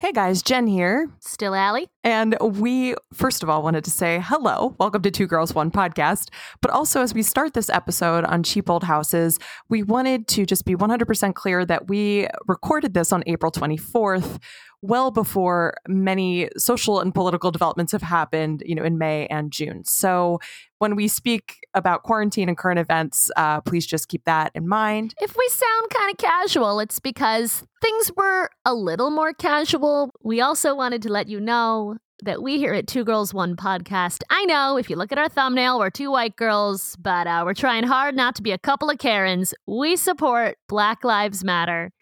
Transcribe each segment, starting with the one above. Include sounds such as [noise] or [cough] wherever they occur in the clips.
Hey guys, Jen here. Still Allie. And we, first of all, wanted to say hello. Welcome to Two Girls, One Podcast. But also, as we start this episode on cheap old houses, we wanted to just be 100% clear that we recorded this on April 24th, well before many social and political developments have happened, you know, in May and June. So when we speak about quarantine and current events, uh, please just keep that in mind. If we sound kind of casual, it's because things were a little more casual. We also wanted to let you know that we here at Two Girls One Podcast. I know if you look at our thumbnail, we're two white girls, but uh, we're trying hard not to be a couple of Karens. We support Black Lives Matter.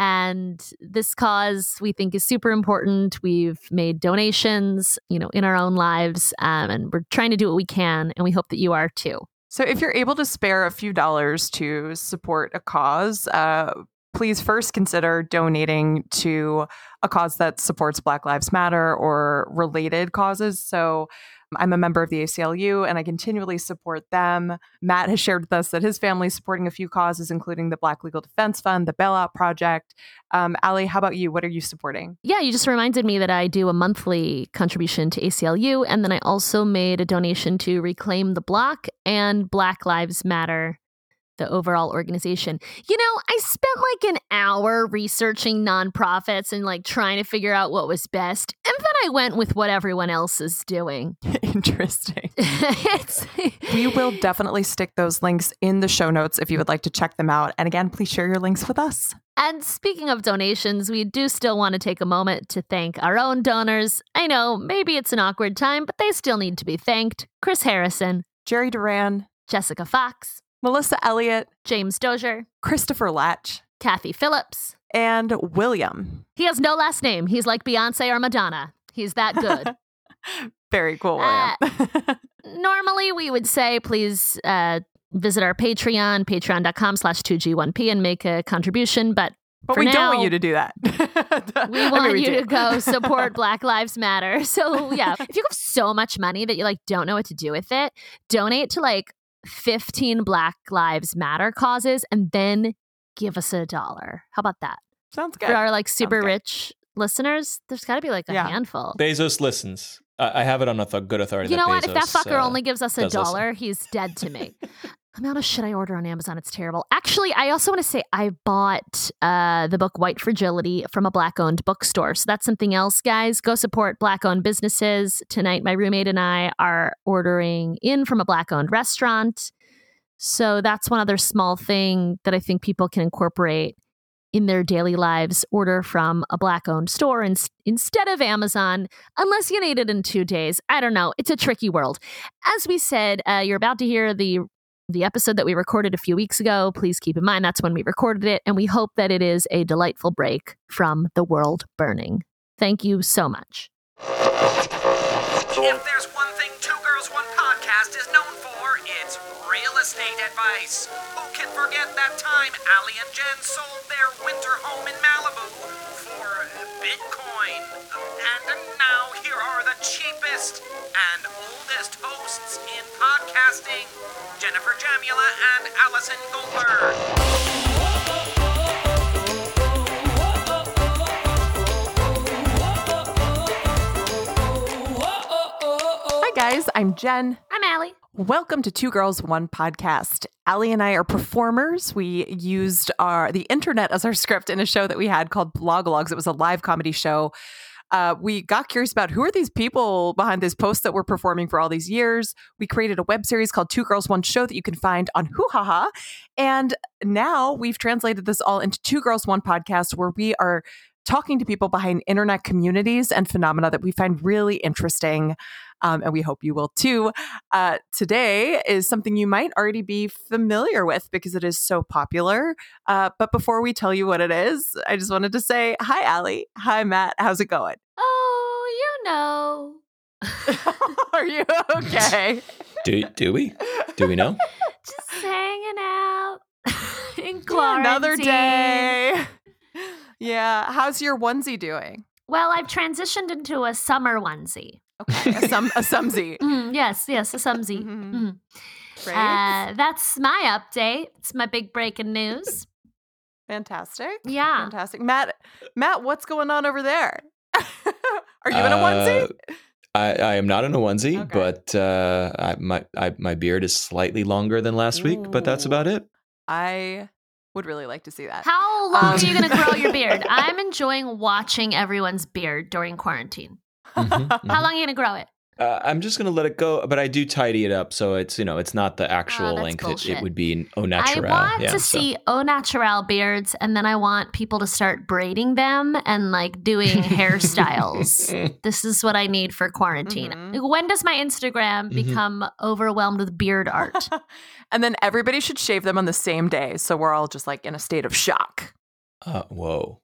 And this cause we think is super important. We've made donations, you know, in our own lives, um, and we're trying to do what we can, and we hope that you are too. So, if you're able to spare a few dollars to support a cause, uh, please first consider donating to a cause that supports Black Lives Matter or related causes. So, I'm a member of the ACLU and I continually support them. Matt has shared with us that his family is supporting a few causes, including the Black Legal Defense Fund, the Bailout Project. Um, Allie, how about you? What are you supporting? Yeah, you just reminded me that I do a monthly contribution to ACLU. And then I also made a donation to Reclaim the Block and Black Lives Matter the overall organization. You know, I spent like an hour researching nonprofits and like trying to figure out what was best. And then I went with what everyone else is doing. [laughs] Interesting. [laughs] we will definitely stick those links in the show notes if you would like to check them out. And again, please share your links with us. And speaking of donations, we do still want to take a moment to thank our own donors. I know maybe it's an awkward time, but they still need to be thanked. Chris Harrison, Jerry Duran, Jessica Fox, Melissa Elliott, James Dozier, Christopher Latch, Kathy Phillips, and William. He has no last name. He's like Beyonce or Madonna. He's that good. [laughs] Very cool, William. Uh, [laughs] normally, we would say please uh, visit our Patreon, patreon.com slash 2G1P, and make a contribution. But but we now, don't want you to do that. [laughs] we want I mean, we you do. to go support Black Lives Matter. So yeah, if you have so much money that you like don't know what to do with it, donate to like 15 Black Lives Matter causes and then give us a dollar. How about that? Sounds good. For our like super rich listeners, there's got to be like a yeah. handful. Bezos listens. I have it on a th- good authority. You know what? Bezos, if that fucker uh, only gives us a dollar, he's dead to me. [laughs] amount of shit I order on Amazon. It's terrible. Actually, I also want to say I bought uh, the book White Fragility from a black owned bookstore. So that's something else, guys. Go support black owned businesses. Tonight, my roommate and I are ordering in from a black owned restaurant. So that's one other small thing that I think people can incorporate in their daily lives. Order from a black owned store in- instead of Amazon, unless you need it in two days. I don't know. It's a tricky world. As we said, uh, you're about to hear the the episode that we recorded a few weeks ago. Please keep in mind that's when we recorded it, and we hope that it is a delightful break from the world burning. Thank you so much. If there's one thing Two Girls One Podcast is known for, it's real estate advice. Who can forget that time Allie and Jen sold their winter home in Malibu for Bitcoin? Cheapest and oldest hosts in podcasting Jennifer Jamula and Allison Goldberg. Hi, guys. I'm Jen. I'm Allie. Welcome to Two Girls One Podcast. Allie and I are performers. We used our the internet as our script in a show that we had called Blogologues. It was a live comedy show uh, we got curious about who are these people behind this post that we're performing for all these years. We created a web series called Two Girls One Show that you can find on Hoo And now we've translated this all into Two Girls One Podcast, where we are talking to people behind internet communities and phenomena that we find really interesting. Um, and we hope you will too. Uh, today is something you might already be familiar with because it is so popular. Uh, but before we tell you what it is, I just wanted to say hi, Allie. Hi, Matt. How's it going? Oh, you know. [laughs] Are you okay? [laughs] Do do we? Do we know? Just hanging out [laughs] in quarantine. Another day. Yeah. How's your onesie doing? Well, I've transitioned into a summer onesie. Okay, a, sum, a sumsie. [laughs] Mm, yes, yes, a sumsie. Mm-hmm. Mm-hmm. Uh, that's my update. It's my big breaking news. [laughs] Fantastic. Yeah. Fantastic. Matt, Matt, what's going on over there? [laughs] Are you in a onesie? Uh, I, I am not in a onesie, Okay. but uh, I, my I, my beard is slightly longer than last week, but that's about it. I would really like to see that. How long Um, are you going to grow your beard? I'm enjoying watching everyone's beard during quarantine. Mhm, [laughs] How mhm. long are you going to grow it? Uh, I'm just gonna let it go, but I do tidy it up so it's you know it's not the actual Oh, length it, it would be au I naturel. want yeah, to so. see au naturel beards, and then I want people to start braiding them and like doing hairstyles. [laughs] This is what I need for quarantine. Mhm. When does my Instagram Mhm. become overwhelmed with beard art? [laughs] and then everybody should shave them on the same day. So we're all just like in a state of shock. Uh, whoa,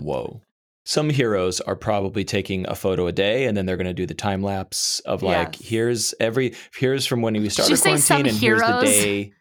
whoa. Some heroes are probably taking a photo a day, and then they're going to do the time lapse of like, Yes. here's every here's from when we started quarantine, and here's the day.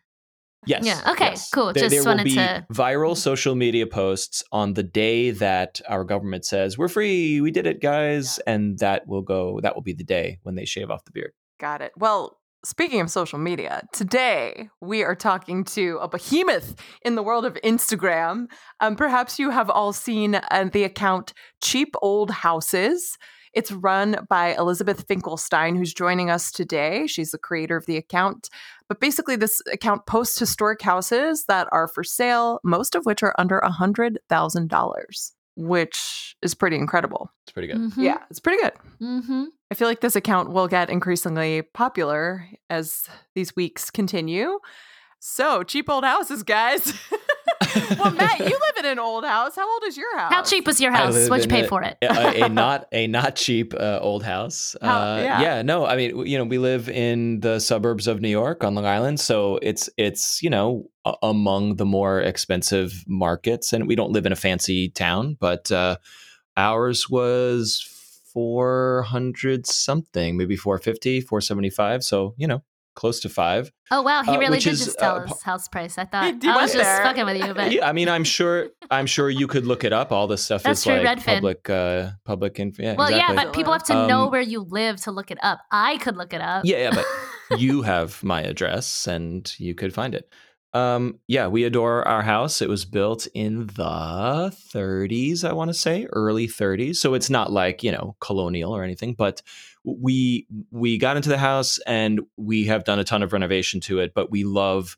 Yes. Yeah, okay, yes. cool. There, Just there will wanted be to- viral mm-hmm. social media posts on the day that our government says we're free, we did it, guys, and that will go. That will be the day when they shave off the beard. Got it. Well, speaking of social media, today we are talking to a behemoth in the world of Instagram. Um, perhaps you have all seen uh, the account Cheap Old Houses. It's run by Elizabeth Finkelstein, who's joining us today. She's the creator of the account. But basically, this account posts historic houses that are for sale, most of which are under $100,000, which is pretty incredible. It's pretty good. Mhm. Yeah, it's pretty good. Mm-hmm. I feel like this account will get increasingly popular as these weeks continue. So, cheap old houses, guys. [laughs] well, Matt, you live in an old house. How old is your house? How cheap was your house? What'd you pay a- for it? a, a [laughs] not a not cheap uh, old house. How- uh, yeah. no, I mean, you know, we live in the suburbs of New York on Long Island, so it's it's you know a- among the more expensive markets, and we don't live in a fancy town, but uh, ours was four hundred something, maybe 450, 475. So you know, close to five. Oh wow, he uh, really which did is, just tell uh, us house price. I thought He- he I was went just fucking with you, but Yeah, I mean, I'm sure. I'm sure you could look it up. All this stuff That's is true, like Redfin. public, uh, public info. Yeah, well, exactly. yeah, but people have to know Um, where you live to look it up. I could look it up. Yeah, yeah, but [laughs] you have my address and you could find it. Um, yeah, we adore our house. It was built in the 30s, I want to say, early 30s. So it's not like, you know, colonial or anything, but we we got into the house and we have done a ton of renovation to it, but we love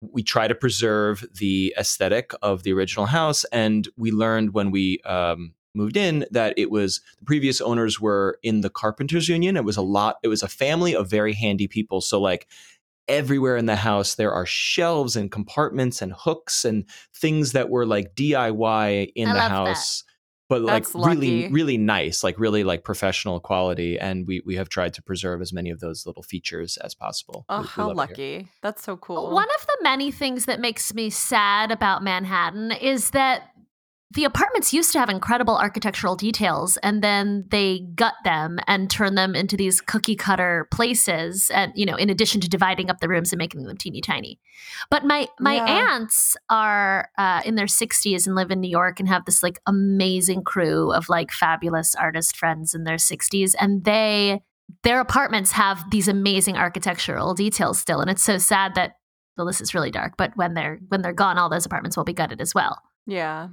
we try to preserve the aesthetic of the original house and we learned when we um moved in that it was the previous owners were in the carpenters union it was a lot it was a family of very handy people so like everywhere in the house there are shelves and compartments and hooks and things that were like DIY in I the love that. house but like That's really lucky. really nice like really like professional quality and we we have tried to preserve as many of those little features as possible Oh, We- we how love it here. lucky. That's so cool. One of the many things that makes me sad about Manhattan is that the apartments used to have incredible architectural details and then they gut them and turn them into these cookie cutter places and you know in addition to dividing up the rooms and making them teeny tiny but my my Yeah. aunts are uh, in their 60s and live in new york and have this like amazing crew of like fabulous artist friends in their 60s and they their apartments have these amazing architectural details still and it's so sad that the list is really dark but when they're when they're gone all those apartments will be gutted as well Yeah.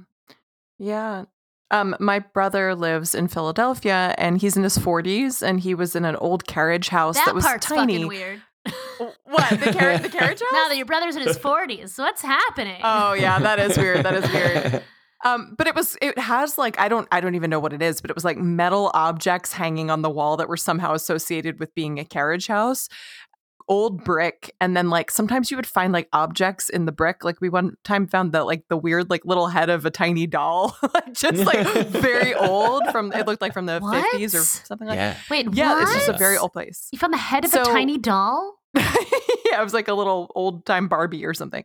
Yeah. Um, my brother lives in Philadelphia and he's in his 40s and he was in an old carriage house that, that was part's tiny. fucking weird What? The, car- the [laughs] carriage house? now that your brother's in his 40s what's happening Oh yeah, that is weird. That is weird. [laughs] Um, but it was it has like I don't I don't even know what it is, but it was like metal objects hanging on the wall that were somehow associated with being a carriage house. Old brick, and then like sometimes you would find like objects in the brick. Like we one time found the like the weird like little head of a tiny doll, [laughs] just like very [laughs] old from it looked like from the What? fifties or something like. yeah wait Yeah, what? it's just a very old place. you found the head of a tiny doll [laughs] yeah, it was like a little old time Barbie or something.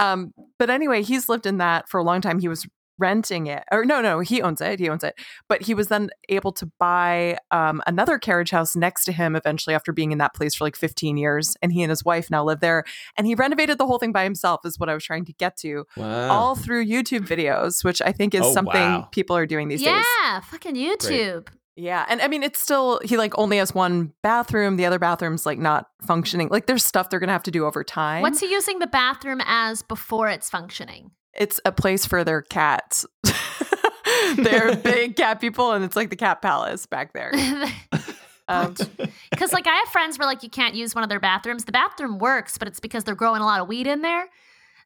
Um, but anyway, he's lived in that for a long time. He was renting it, or no, no, he owns it. He owns it. But he was then able to buy um, another carriage house next to him eventually after being in that place for like 15 years. And he and his wife now live there. And he renovated the whole thing by himself, is what I was trying to get to, wow all through YouTube videos, which I think is Oh, something wow. people are doing these days. yeah fucking youtube Yeah. And I mean, it's still, he like only has one bathroom. The other bathroom's like not functioning. Like there's stuff they're going to have to do over time. what's he using the bathroom as before it's functioning it's a place for their cats. [laughs] They're [laughs] big cat people, and it's like the cat palace back there. [laughs] Um, Because like I have friends where like you can't use one of their bathrooms. The bathroom works, but it's because they're growing a lot of weed in there.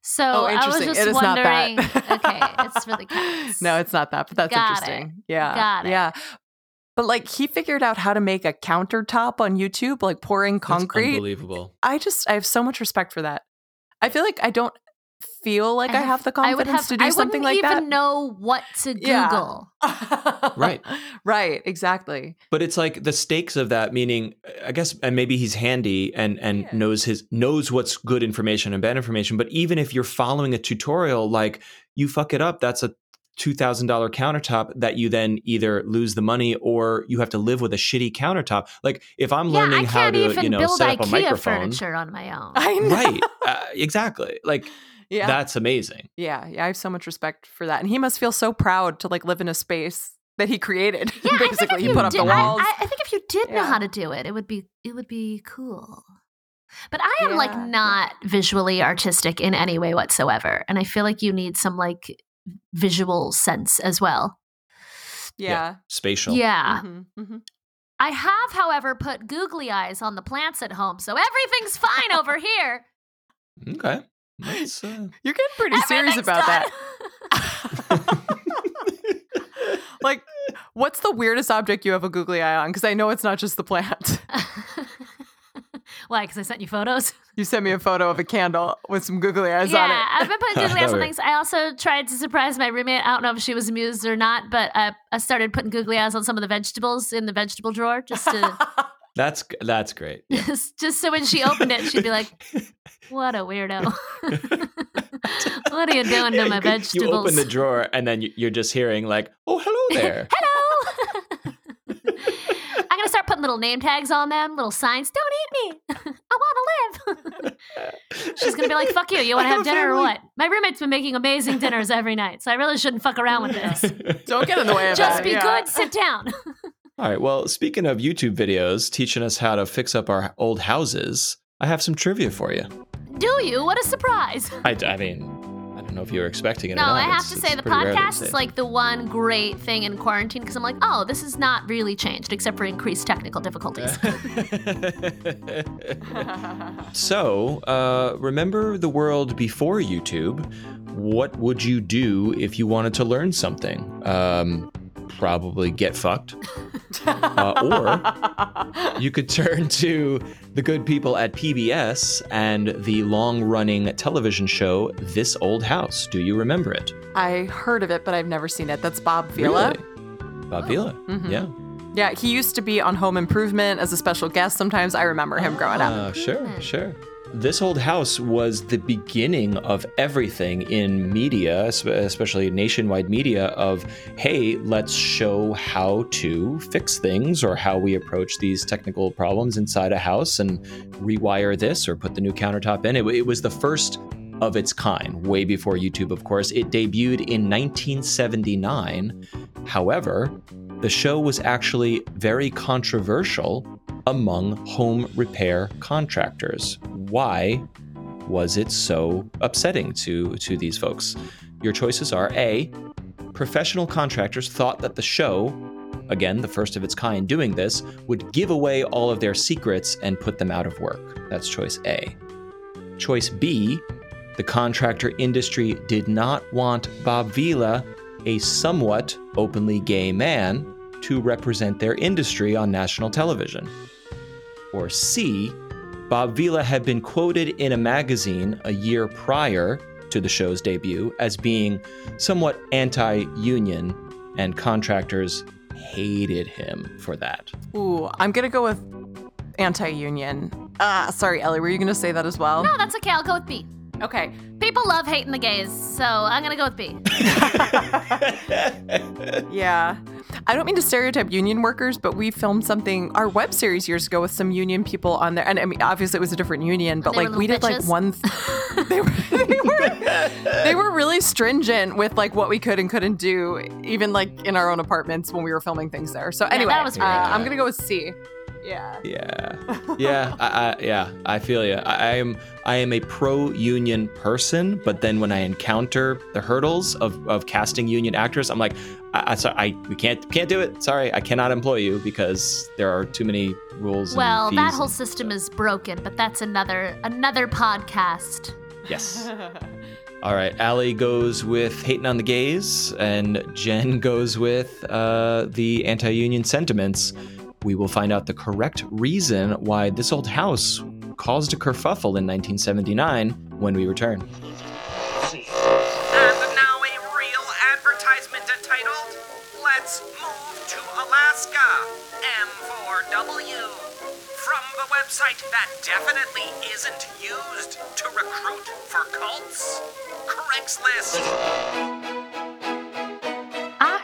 So oh, I was just It is not wondering. that. okay, it's for the cats. no, it's not that, but that's Got it. interesting. Yeah. Got it. Yeah. But like he figured out how to make a countertop on YouTube, like pouring That's concrete. unbelievable. I just I have so much respect for that. I feel like I don't feel like I, have, the I would confidence have. to do I something like that. I wouldn't even know what to Yeah. Google. that. [laughs] Right. Right. Exactly. But it's like the stakes of that, meaning I guess, and maybe he's handy and and Yeah. knows his knows what's good information and bad information. But even if you're following a tutorial, like you fuck it up, that's a two thousand dollar countertop that you then either lose the money or you have to live with a shitty countertop. Like if I'm yeah, learning can't how to you know set up a microphone, furniture on my own. I [laughs] know. right? Uh, exactly. Like Yeah. that's amazing. yeah. Yeah. I have so much respect for that. And he must feel so proud to like live in a space that he created. [laughs] Yeah, I think Basically, he you put up did, the walls. I, I, I think if you did know how to do it, it would be it would be cool. But I am like not visually artistic in any way whatsoever, and I feel like you need some like visual sense as well. yeah. Spatial. Yeah. Mhm, mhm. I have, however, put googly eyes on the plants at home, so everything's fine over here. Okay. That's, uh, You're getting pretty serious about done. that. [laughs] like, what's the weirdest object you have a googly eye on? Because I know it's not just the plant. [laughs] Why? Because I sent you photos. [laughs] You sent me a photo of a candle with some googly eyes on it. yeah. I've been putting [laughs] googly eyes on things. I also tried to surprise my roommate. I don't know if she was amused or not, but I, I started putting googly eyes on some of the vegetables in the vegetable drawer just to [laughs] that's that's great. just, just so when she opened it, she'd be like, "What a weirdo! what are you doing to my vegetables?" You open the drawer and then you're just hearing like, "Oh, hello there." Hello. I'm gonna start putting little name tags on them, little signs. Don't eat me. [laughs] I want to live. [laughs] She's gonna be like, "Fuck you. You want to have have a dinner or what?" My roommate's been making amazing dinners every night, so I really shouldn't fuck around with this. [laughs] Don't get in the way of Just that. be yeah. good. Sit down. All right. Well, speaking of YouTube videos teaching us how to fix up our old houses, I have some trivia for you. Do you? What a surprise! I, I mean, I don't know if you were expecting it. No, or not. I have It's- to say the pretty rare to podcast is like the one great thing in quarantine because I'm like, oh, this has not really changed except for increased technical difficulties. [laughs] [laughs] so, uh, remember the world before YouTube? What would you do if you wanted to learn something? Um, probably get fucked. [laughs] Uh, you could turn to the good people at PBS and the long running television show This Old House. Do you remember it? I heard of it, but I've never seen it. That's Bob Vila. Really? Bob Vila. Mhm. Yeah. Yeah, he used to be on Home Improvement as a special guest. Sometimes I remember him growing up. Uh, sure, sure. This Old House was the beginning of everything in media, especially nationwide media, of hey, let's show how to fix things or how we approach these technical problems inside a house and rewire this or put the new countertop in. It, it was the first of its kind, way before YouTube, of course. It debuted in 1979. However, the show was actually very controversial among home repair contractors. Why was it so upsetting to, to these folks? Your choices are A, professional contractors thought that the show, again, the first of its kind doing this, would give away all of their secrets and put them out of work. That's choice A. Choice B, the contractor industry did not want Bob Vila, a somewhat openly gay man, to represent their industry on national television. Or C, Bob Vila had been quoted in a magazine a year prior to the show's debut as being somewhat anti union, and contractors hated him for that. Ooh, I'm gonna go with anti-union. Ah, sorry, Allie. Were you gonna say that as well? no, that's okay. I'll go with B. Okay. People love hating the gays, so I'm gonna go with B. [laughs] Yeah. I don't mean to stereotype union workers, but we filmed something our web series years ago with some union people on there, and I mean, obviously it was a different union, but like we did bitches? like one. Th- they, were, [laughs] they were they were really stringent with like what we could and couldn't do, even like in our own apartments when we were filming things there. So anyway, really uh. I'm gonna go with C. Yeah. Yeah, yeah, I, I, yeah. I feel you. I, I am, I am a pro-union person, but then when I encounter the hurdles of, of casting union actors, I'm like, I, I, sorry, I we can't can't do it. Sorry, I cannot employ you because there are too many rules. and Well, that whole system stuff. is broken, but that's another another podcast. yes. [laughs] All right, Allie goes with hating on the gays, and Jen goes with uh, the anti-union sentiments. We will find out the correct reason why this old house caused a kerfuffle in 1979 when we return. And now a real advertisement entitled Let's Move to Alaska M4W. From the website that definitely isn't used to recruit for cults Craigslist.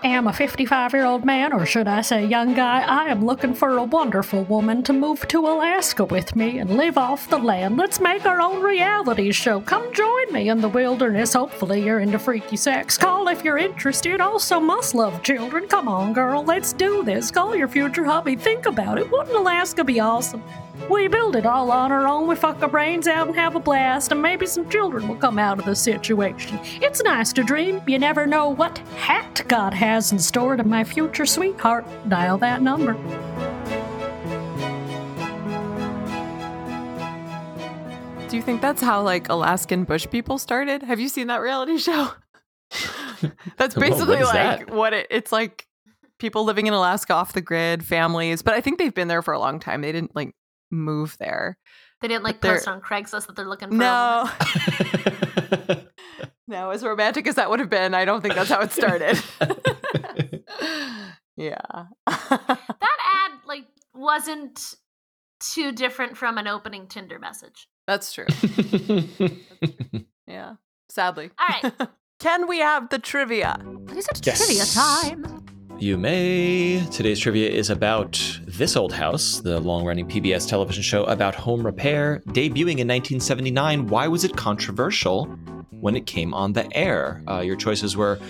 Am a 55 year old man, or should I say young guy. I am looking for a wonderful woman to move to Alaska with me and live off the land. Let's make our own reality show. Come join me in the wilderness. Hopefully, you're into freaky sex. Call if you're interested. Also, must love children. Come on, girl, let's do this. Call your future hubby. Think about it. Wouldn't Alaska be awesome? We build it all on our own. We fuck our brains out and have a blast, and maybe some children will come out of the situation. It's nice to dream. You never know what hat God has in store to my future sweetheart. Dial that number. Do you think that's how like Alaskan bush people started? Have you seen that reality [laughs] show? that's Well, basically what is like that? what it, it's like people living in Alaska off the grid, families, but I think they've been there for a long time. They didn't like move there. They didn't like post on Craigslist that they're looking for. No. [laughs] no, as romantic as that would have been, I don't think that's how it started. [laughs] yeah. [laughs] That ad like wasn't too different from an opening Tinder message. that's true. Yeah. Sadly. All right. Can we have the trivia? It is it Yes. trivia time. You may. Today's trivia is about This Old House, the long running PBS television show about home repair, debuting in 1979. Why was it controversial when it came on the air? Uh, your choices were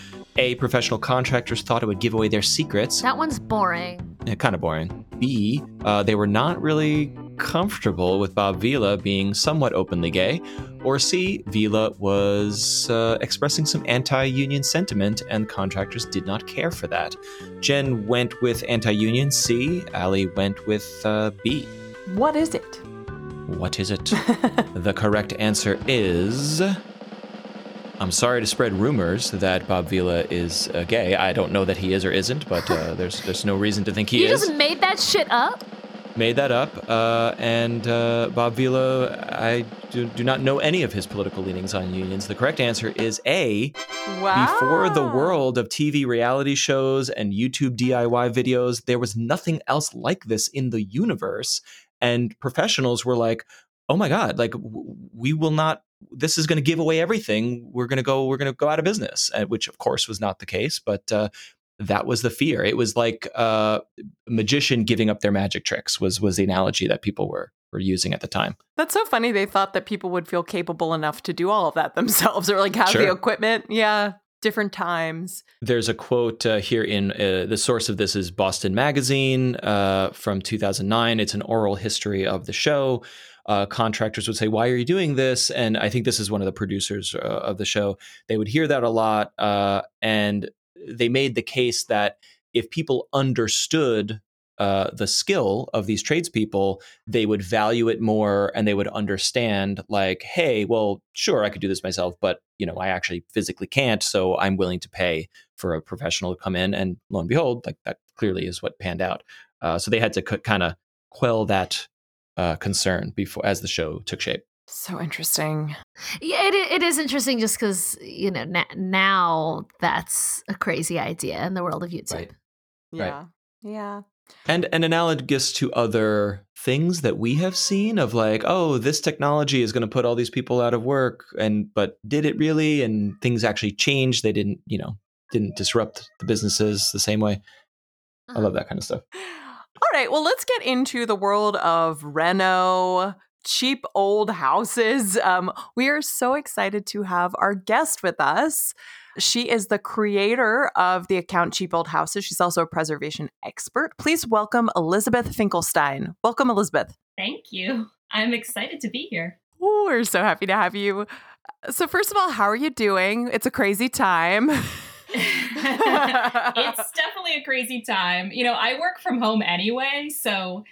A. Professional contractors thought it would give away their secrets. That one's boring. kind of boring. B. Uh, they were not really comfortable with Bob Vila being somewhat openly gay. Or C. Vila was uh, expressing some anti union sentiment, and contractors did not care for that. Jen went with anti union C. Allie went with uh, B. What is it? What is it? [laughs] the correct answer is. I'm sorry to spread rumors that Bob Vila is uh, gay. I don't know that he is or isn't, but uh, [laughs] there's there's no reason to think he you is. You just made that shit up? Made that up. Uh, and uh, Bob Vila, I do, do not know any of his political leanings on unions. The correct answer is A. Wow. Before the world of TV reality shows and YouTube DIY videos, there was nothing else like this in the universe. And professionals were like, oh my God, like w- we will not, this is going to give away everything. We're going to go, we're going to go out of business, which of course was not the case. But uh, that was the fear. It was like uh, a magician giving up their magic tricks was was the analogy that people were were using at the time. That's so funny. They thought that people would feel capable enough to do all of that themselves [laughs] or like have the equipment. Yeah. Different times. There's a quote uh, here in uh, the source of this is Boston Magazine uh, from 2009. It's an oral history of the show. Uh, contractors would say, "Why are you doing this?" And I think this is one of the producers uh, of the show. They would hear that a lot, uh, and they made the case that if people understood uh, the skill of these tradespeople, they would value it more, and they would understand, like, "Hey, well, sure, I could do this myself, but you know, I actually physically can't, so I'm willing to pay for a professional to come in." And lo and behold, like that clearly is what panned out. Uh, so they had to c- kind of quell that uh, concern before as the show took shape. So interesting. Yeah, it, it is interesting just because, you know, na- now that's a crazy idea in the world of YouTube. Right. Yeah. Right. Yeah. And and analogous to other things that we have seen of like, oh, this technology is going to put all these people out of work, and but did it really? And things actually changed. They didn't, you know, didn't disrupt the businesses the same way. I love that kind of stuff. All right. Well, let's get into the world of Reno cheap old houses. Um, we are so excited to have our guest with us. She is the creator of the account Cheap Old Houses. She's also a preservation expert. Please welcome Elizabeth Finkelstein. Welcome, Elizabeth. Thank you. I'm excited to be here. Ooh, we're so happy to have you. So, first of all, how are you doing? It's a crazy time. [laughs] it's definitely a crazy time. You know, I work from home anyway, so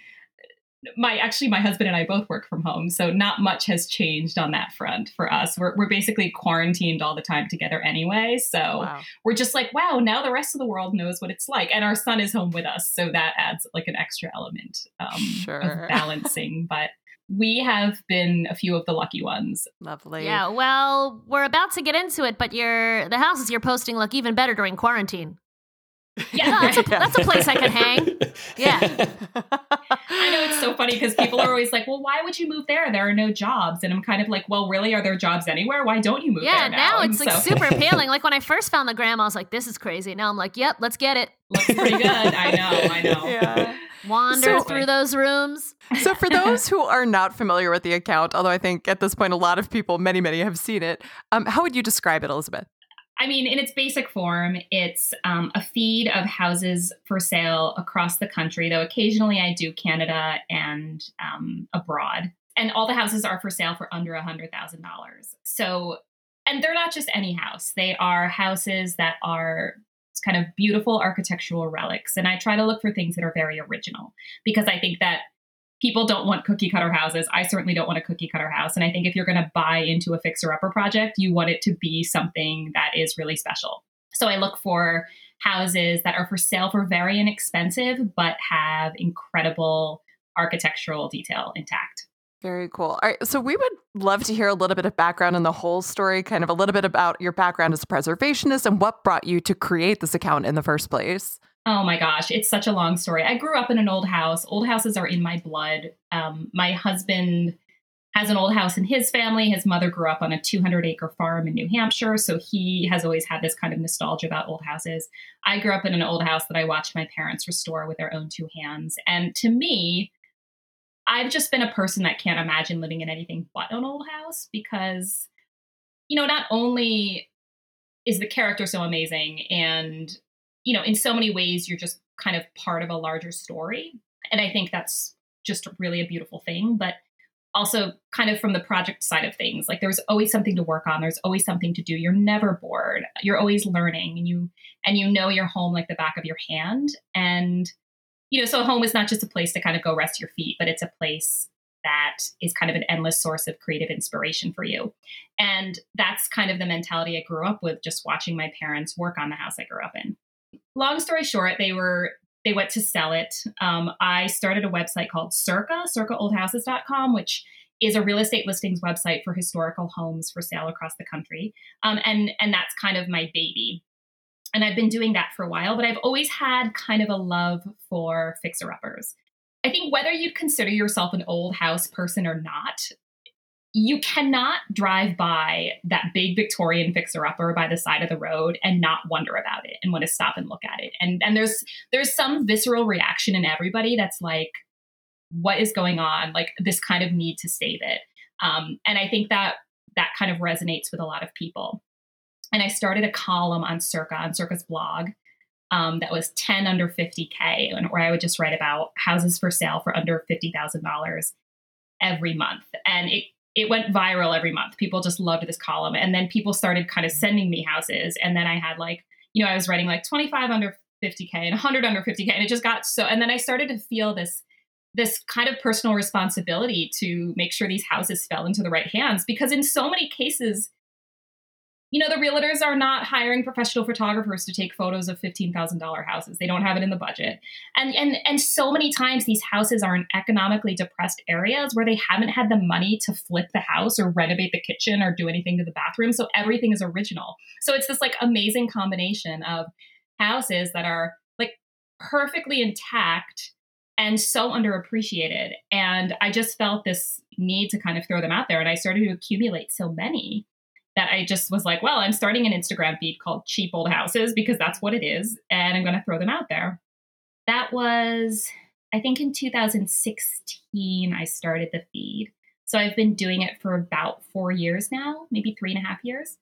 my actually my husband and I both work from home, so not much has changed on that front for us. We're we're basically quarantined all the time together anyway, so wow. we're just like, wow, now the rest of the world knows what it's like, and our son is home with us, so that adds like an extra element um, sure. of balancing. but we have been a few of the lucky ones. Lovely. Yeah. Well, we're about to get into it, but your the houses you're posting look even better during quarantine. Yeah, that's a, [laughs] that's a place I can hang. [laughs] Yeah. I know it's so funny because people are always like, well, why would you move there? There are no jobs. And I'm kind of like, well, really? Are there jobs anywhere? Why don't you move yeah, there? now, now it's like super [laughs] appealing. Like when I first found the grandma, I was like, this is crazy. Now I'm like, yep, let's get it. Looks pretty good. I know. I know. Yeah. Wander so, through those rooms. So, for those [laughs] who are not familiar with the account, although I think at this point a lot of people, many, many have seen it, um, how would you describe it, Elizabeth? I mean, in its basic form, it's um, a feed of houses for sale across the country, though occasionally I do Canada and um, abroad. And all the houses are for sale for under a $100,000. So, and they're not just any house, they are houses that are kind of beautiful architectural relics. And I try to look for things that are very original because I think that people don't want cookie cutter houses. I certainly don't want a cookie cutter house. And I think if you're going to buy into a fixer upper project, you want it to be something that is really special. So I look for houses that are for sale for very inexpensive, but have incredible architectural detail intact. Very cool. All right. So we would love to hear a little bit of background in the whole story, kind of a little bit about your background as a preservationist and what brought you to create this account in the first place. Oh my gosh, it's such a long story. I grew up in an old house. Old houses are in my blood. Um, my husband has an old house in his family. His mother grew up on a 200 acre farm in New Hampshire. So he has always had this kind of nostalgia about old houses. I grew up in an old house that I watched my parents restore with their own two hands. And to me, I've just been a person that can't imagine living in anything but an old house because, you know, not only is the character so amazing and you know, in so many ways, you're just kind of part of a larger story. And I think that's just really a beautiful thing. But also, kind of from the project side of things, like there's always something to work on. There's always something to do. You're never bored. You're always learning, and you and you know your home like the back of your hand. And you know, so home is not just a place to kind of go rest your feet, but it's a place that is kind of an endless source of creative inspiration for you. And that's kind of the mentality I grew up with just watching my parents work on the house I grew up in long story short, they were they went to sell it. Um, I started a website called Circa, circaoldhouses.com, which is a real estate listings website for historical homes for sale across the country. Um, and, and that's kind of my baby. And I've been doing that for a while, but I've always had kind of a love for fixer uppers. I think whether you'd consider yourself an old house person or not, you cannot drive by that big Victorian fixer upper by the side of the road and not wonder about it and want to stop and look at it. And and there's there's some visceral reaction in everybody that's like, what is going on? Like this kind of need to save it. Um, and I think that that kind of resonates with a lot of people. And I started a column on Circa on Circa's blog um, that was 10 under 50K, and where I would just write about houses for sale for under $50,000 every month. And it it went viral every month. People just loved this column. And then people started kind of sending me houses. And then I had like, you know, I was writing like 25 under 50K and 100 under 50K. And it just got so, and then I started to feel this, this kind of personal responsibility to make sure these houses fell into the right hands because in so many cases, you know, the realtors are not hiring professional photographers to take photos of $15,000 houses. They don't have it in the budget. And, and, and so many times these houses are in economically depressed areas where they haven't had the money to flip the house or renovate the kitchen or do anything to the bathroom. So everything is original. So it's this like amazing combination of houses that are like perfectly intact and so underappreciated. And I just felt this need to kind of throw them out there. And I started to accumulate so many that I just was like, well, I'm starting an Instagram feed called Cheap Old Houses because that's what it is. And I'm going to throw them out there. That was, I think, in 2016, I started the feed. So I've been doing it for about four years now, maybe three and a half years.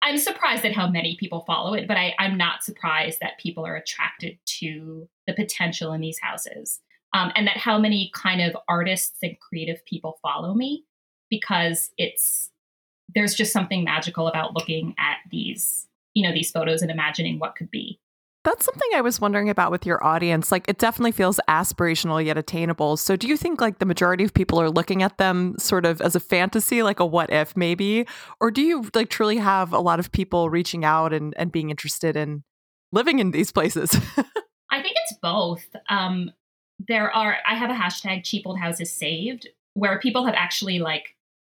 I'm surprised at how many people follow it, but I, I'm not surprised that people are attracted to the potential in these houses. Um, and that how many kind of artists and creative people follow me because it's there's just something magical about looking at these you know these photos and imagining what could be that's something I was wondering about with your audience. Like, it definitely feels aspirational yet attainable. So, do you think like the majority of people are looking at them sort of as a fantasy, like a what if maybe? Or do you like truly have a lot of people reaching out and, and being interested in living in these places? [laughs] I think it's both. Um, there are, I have a hashtag cheap old houses saved where people have actually like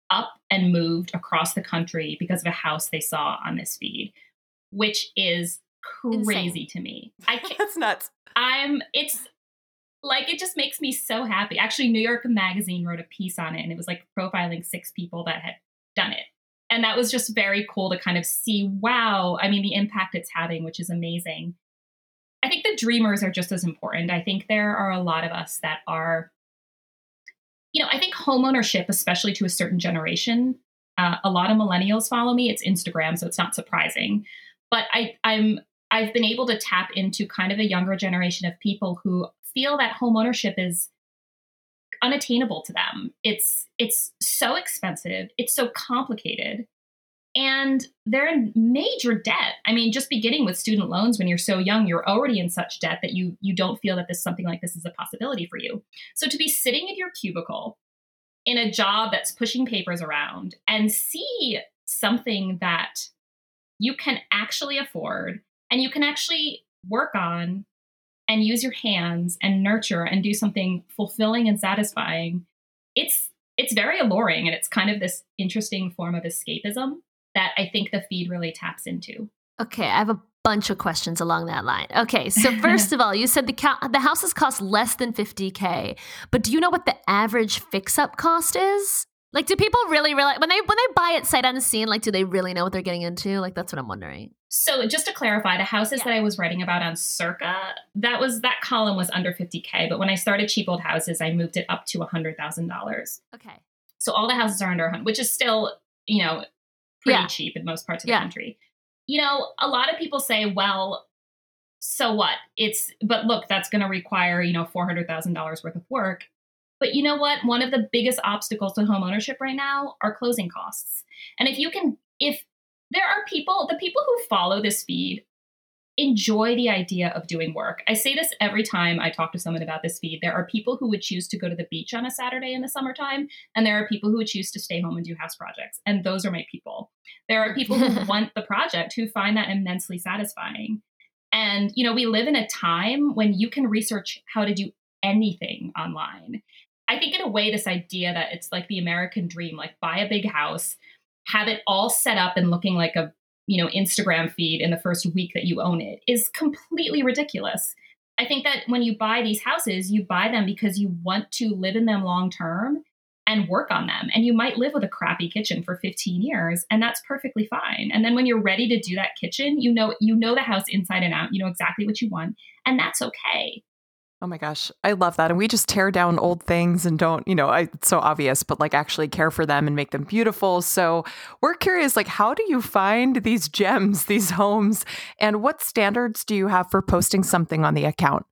up and moved across the country because of a house they saw on this feed, which is crazy Insane. to me. I [laughs] can't, That's nuts. I'm it's like it just makes me so happy. Actually, New York Magazine wrote a piece on it and it was like profiling six people that had done it. And that was just very cool to kind of see, wow, I mean the impact it's having, which is amazing. I think the dreamers are just as important. I think there are a lot of us that are you know, I think homeownership, especially to a certain generation, uh, a lot of millennials follow me. It's Instagram, so it's not surprising. But I, I'm I've been able to tap into kind of a younger generation of people who feel that homeownership is unattainable to them. It's it's so expensive, it's so complicated, and they're in major debt. I mean, just beginning with student loans when you're so young, you're already in such debt that you you don't feel that this something like this is a possibility for you. So to be sitting in your cubicle in a job that's pushing papers around and see something that you can actually afford and you can actually work on and use your hands and nurture and do something fulfilling and satisfying it's it's very alluring and it's kind of this interesting form of escapism that i think the feed really taps into okay i have a bunch of questions along that line okay so [laughs] first of all you said the ca- the houses cost less than 50k but do you know what the average fix up cost is like, do people really realize when they when they buy it sight unseen? Like, do they really know what they're getting into? Like, that's what I'm wondering. So, just to clarify, the houses yeah. that I was writing about on Circa, that was that column was under 50k. But when I started Cheap Old Houses, I moved it up to hundred thousand dollars. Okay. So all the houses are under 100, which is still, you know, pretty yeah. cheap in most parts of the yeah. country. You know, a lot of people say, well, so what? It's but look, that's going to require you know four hundred thousand dollars worth of work. But you know what? One of the biggest obstacles to home ownership right now are closing costs. And if you can, if there are people, the people who follow this feed enjoy the idea of doing work. I say this every time I talk to someone about this feed. There are people who would choose to go to the beach on a Saturday in the summertime, and there are people who would choose to stay home and do house projects. And those are my people. There are people who [laughs] want the project who find that immensely satisfying. And, you know, we live in a time when you can research how to do anything online. I think in a way, this idea that it's like the American dream, like buy a big house, have it all set up and looking like a you know Instagram feed in the first week that you own it is completely ridiculous. I think that when you buy these houses, you buy them because you want to live in them long term and work on them. And you might live with a crappy kitchen for 15 years, and that's perfectly fine. And then when you're ready to do that kitchen, you know you know the house inside and out, you know exactly what you want, and that's okay. Oh my gosh, I love that. And we just tear down old things and don't, you know, I, it's so obvious, but like actually care for them and make them beautiful. So we're curious, like, how do you find these gems, these homes, and what standards do you have for posting something on the account?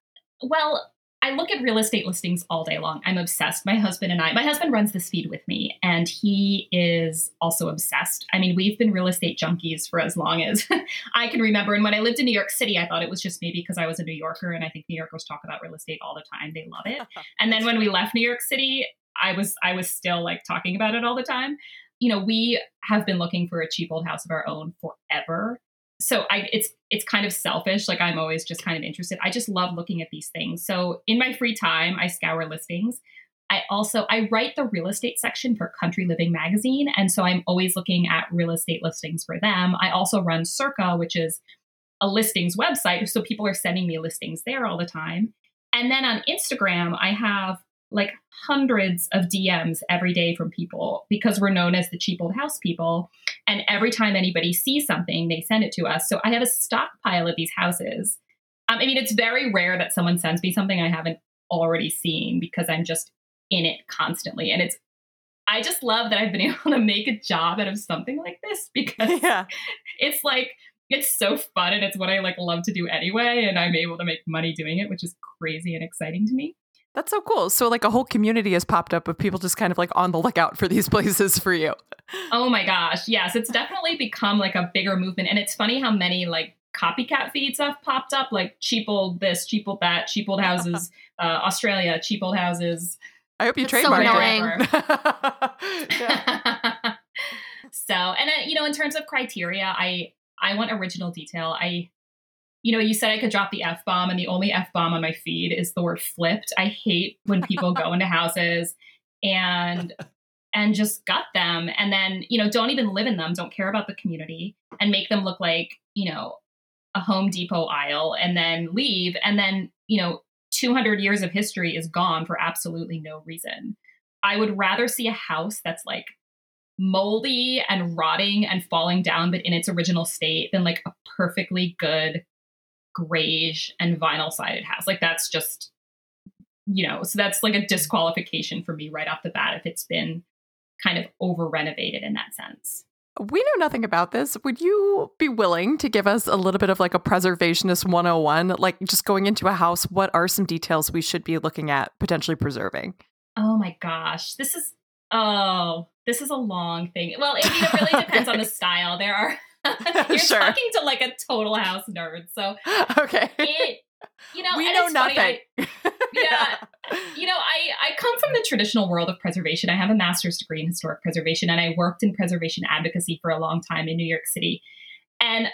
Well, I look at real estate listings all day long. I'm obsessed. My husband and I, my husband runs this feed with me, and he is also obsessed. I mean, we've been real estate junkies for as long as [laughs] I can remember. And when I lived in New York City, I thought it was just maybe because I was a New Yorker, and I think New Yorkers talk about real estate all the time. They love it. [laughs] and then when we left New York City, I was I was still like talking about it all the time. You know, we have been looking for a cheap old house of our own forever so I it's it's kind of selfish. Like I'm always just kind of interested. I just love looking at these things. So in my free time, I scour listings. I also I write the real estate section for Country Living magazine, and so I'm always looking at real estate listings for them. I also run Circa, which is a listings website, so people are sending me listings there all the time. And then on Instagram, I have like hundreds of DMs every day from people because we're known as the cheap old house people. And every time anybody sees something, they send it to us. So I have a stockpile of these houses. Um, I mean, it's very rare that someone sends me something I haven't already seen because I'm just in it constantly. And it's I just love that I've been [laughs] able to make a job out of something like this [laughs] because Yeah. it's like it's so fun and it's what I like love to do anyway and I'm able to make money doing it which is crazy and exciting to me. That's so cool. So like a whole community has popped up of people just kind of like on the lookout for these [laughs] places for you. Oh my gosh. Yes, it's definitely become like a bigger movement and it's funny how many like copycat feeds have popped up like cheap old this, cheap old that, cheap old houses, [laughs] uh, Australia, cheap old houses. I hope you That's so trademark it. annoying. [laughs] So, and uh, you know, in terms of criteria, I I want original detail. I, you know, you said I could drop the f bomb, and the only f bomb on my feed is the word flipped. I hate when people go [laughs] into houses and and just gut them, and then you know, don't even live in them, don't care about the community, and make them look like you know a Home Depot aisle, and then leave, and then you know. 200 years of history is gone for absolutely no reason. I would rather see a house that's like moldy and rotting and falling down, but in its original state, than like a perfectly good grayish and vinyl sided house. Like that's just, you know, so that's like a disqualification for me right off the bat if it's been kind of over renovated in that sense. We know nothing about this. Would you be willing to give us a little bit of like a preservationist 101? Like just going into a house, what are some details we should be looking at potentially preserving? Oh my gosh. This is, oh, this is a long thing. Well, I mean, it really depends on the [laughs] style. There are, [laughs] you're Sure. talking to like a total house nerd. So [laughs] Okay. it, you know, we know it's funny, nothing. I- yeah [laughs] you know i i come from the traditional world of preservation i have a master's degree in historic preservation and i worked in preservation advocacy for a long time in new york city and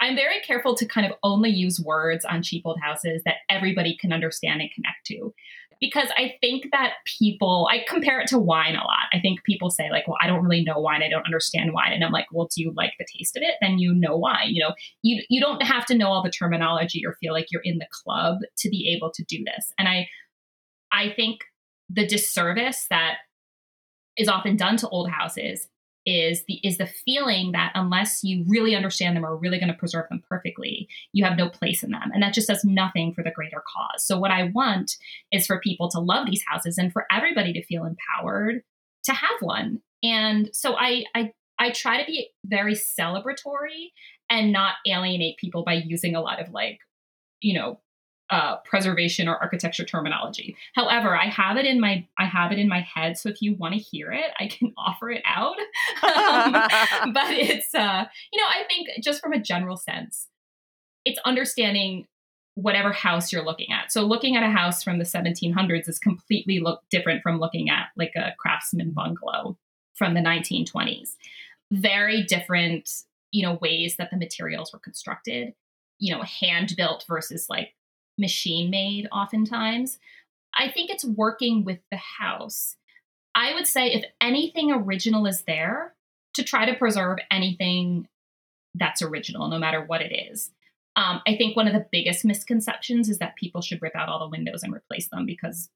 i'm very careful to kind of only use words on cheap old houses that everybody can understand and connect to because i think that people i compare it to wine a lot. I think people say like well i don't really know wine. I don't understand wine. And i'm like well do you like the taste of it? Then you know wine you know? You you don't have to know all the terminology or feel like you're in the club to be able to do this. And i i think the disservice that is often done to old houses is the is the feeling that unless you really understand them or really going to preserve them perfectly you have no place in them. And that just does nothing for the greater cause. So what i want is for people to love these houses and for everybody to feel empowered to have one. And so i i i try to be very celebratory and not alienate people by using a lot of like you know uh, preservation or architecture terminology. However, I have it in my I have it in my head, so if you want to hear it, I can [laughs] offer it out. Um, [laughs] but it's uh, you know, I think just from a general sense, it's understanding whatever house you're looking at. So looking at a house from the 1700s is completely look different from looking at like a craftsman bungalow from the 1920s. Very different, you know, ways that the materials were constructed, you know, hand built versus like machine made oftentimes. I think it's working with the house. I would say if anything original is there, to try to preserve anything that's original, no matter what it is. Um, I think one of the biggest misconceptions is that people should rip out all the windows and replace them because,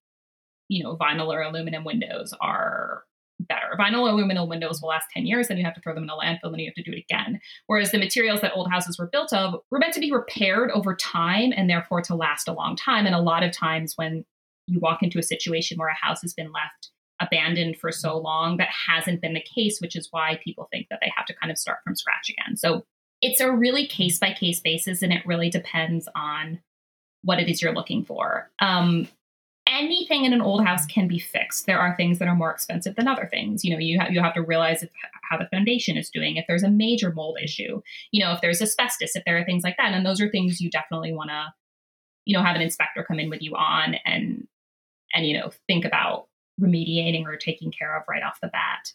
you know, vinyl or aluminum windows are better. Vinyl aluminum windows will last 10 years, then you have to throw them in a landfill, then you have to do it again. Whereas the materials that old houses were built of were meant to be repaired over time and therefore to last a long time. And a lot of times when you walk into a situation where a house has been left abandoned for so long, that hasn't been the case, which is why people think that they have to kind of start from scratch again. So it's a really case by case basis, and it really depends on what it is you're looking for. Um, anything in an old house can be fixed. There are things that are more expensive than other things. You know, you have you have to realize if, how the foundation is doing. If there's a major mold issue, you know, if there's asbestos, if there are things like that, and those are things you definitely want to, you know, have an inspector come in with you on and and you know think about remediating or taking care of right off the bat.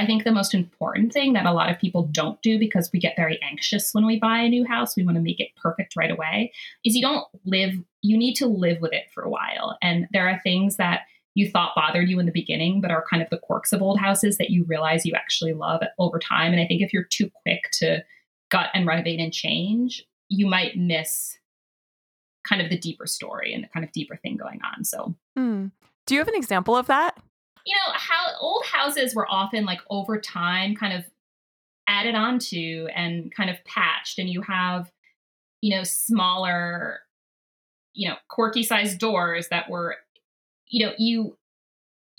I think the most important thing that a lot of people don't do because we get very anxious when we buy a new house, we want to make it perfect right away, is you don't live, you need to live with it for a while. And there are things that you thought bothered you in the beginning, but are kind of the quirks of old houses that you realize you actually love over time. And I think if you're too quick to gut and renovate and change, you might miss kind of the deeper story and the kind of deeper thing going on. So Hmm. Do you have an example of that? You know how old houses were often like over time kind of added onto and kind of patched and you have you know smaller you know quirky sized doors that were you know you